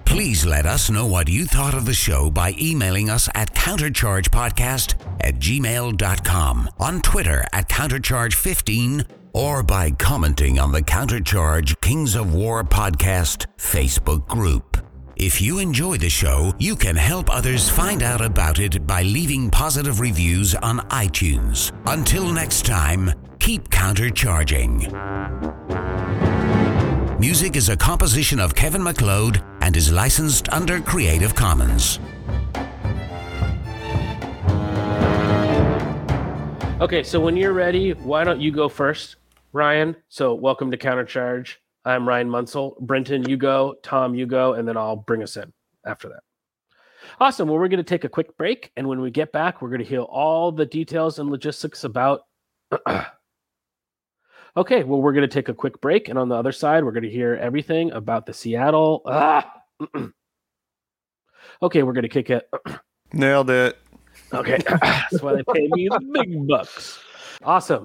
Please let us know what you thought of the show by emailing us at counterchargepodcast at gmail.com, on Twitter at countercharge15, or by commenting on the Countercharge Kings of War podcast Facebook group. If you enjoy the show, you can help others find out about it by leaving positive reviews on iTunes. Until next time, keep countercharging. Music is a composition of Kevin MacLeod and is licensed under Creative Commons. Okay, so when you're ready, why don't you go first, Ryan? So welcome to Countercharge. I'm Ryan Munsell. Brenton, you go. Tom, you go, and then I'll bring us in after that. Awesome. Well, we're going to take a quick break, and when we get back, we're going to hear all the details and logistics about. okay, well, we're going to take a quick break, and on the other side, we're going to hear everything about the Seattle. Ah! okay, we're going to kick it. Nailed it. Okay, that's why they pay me the big bucks. Awesome.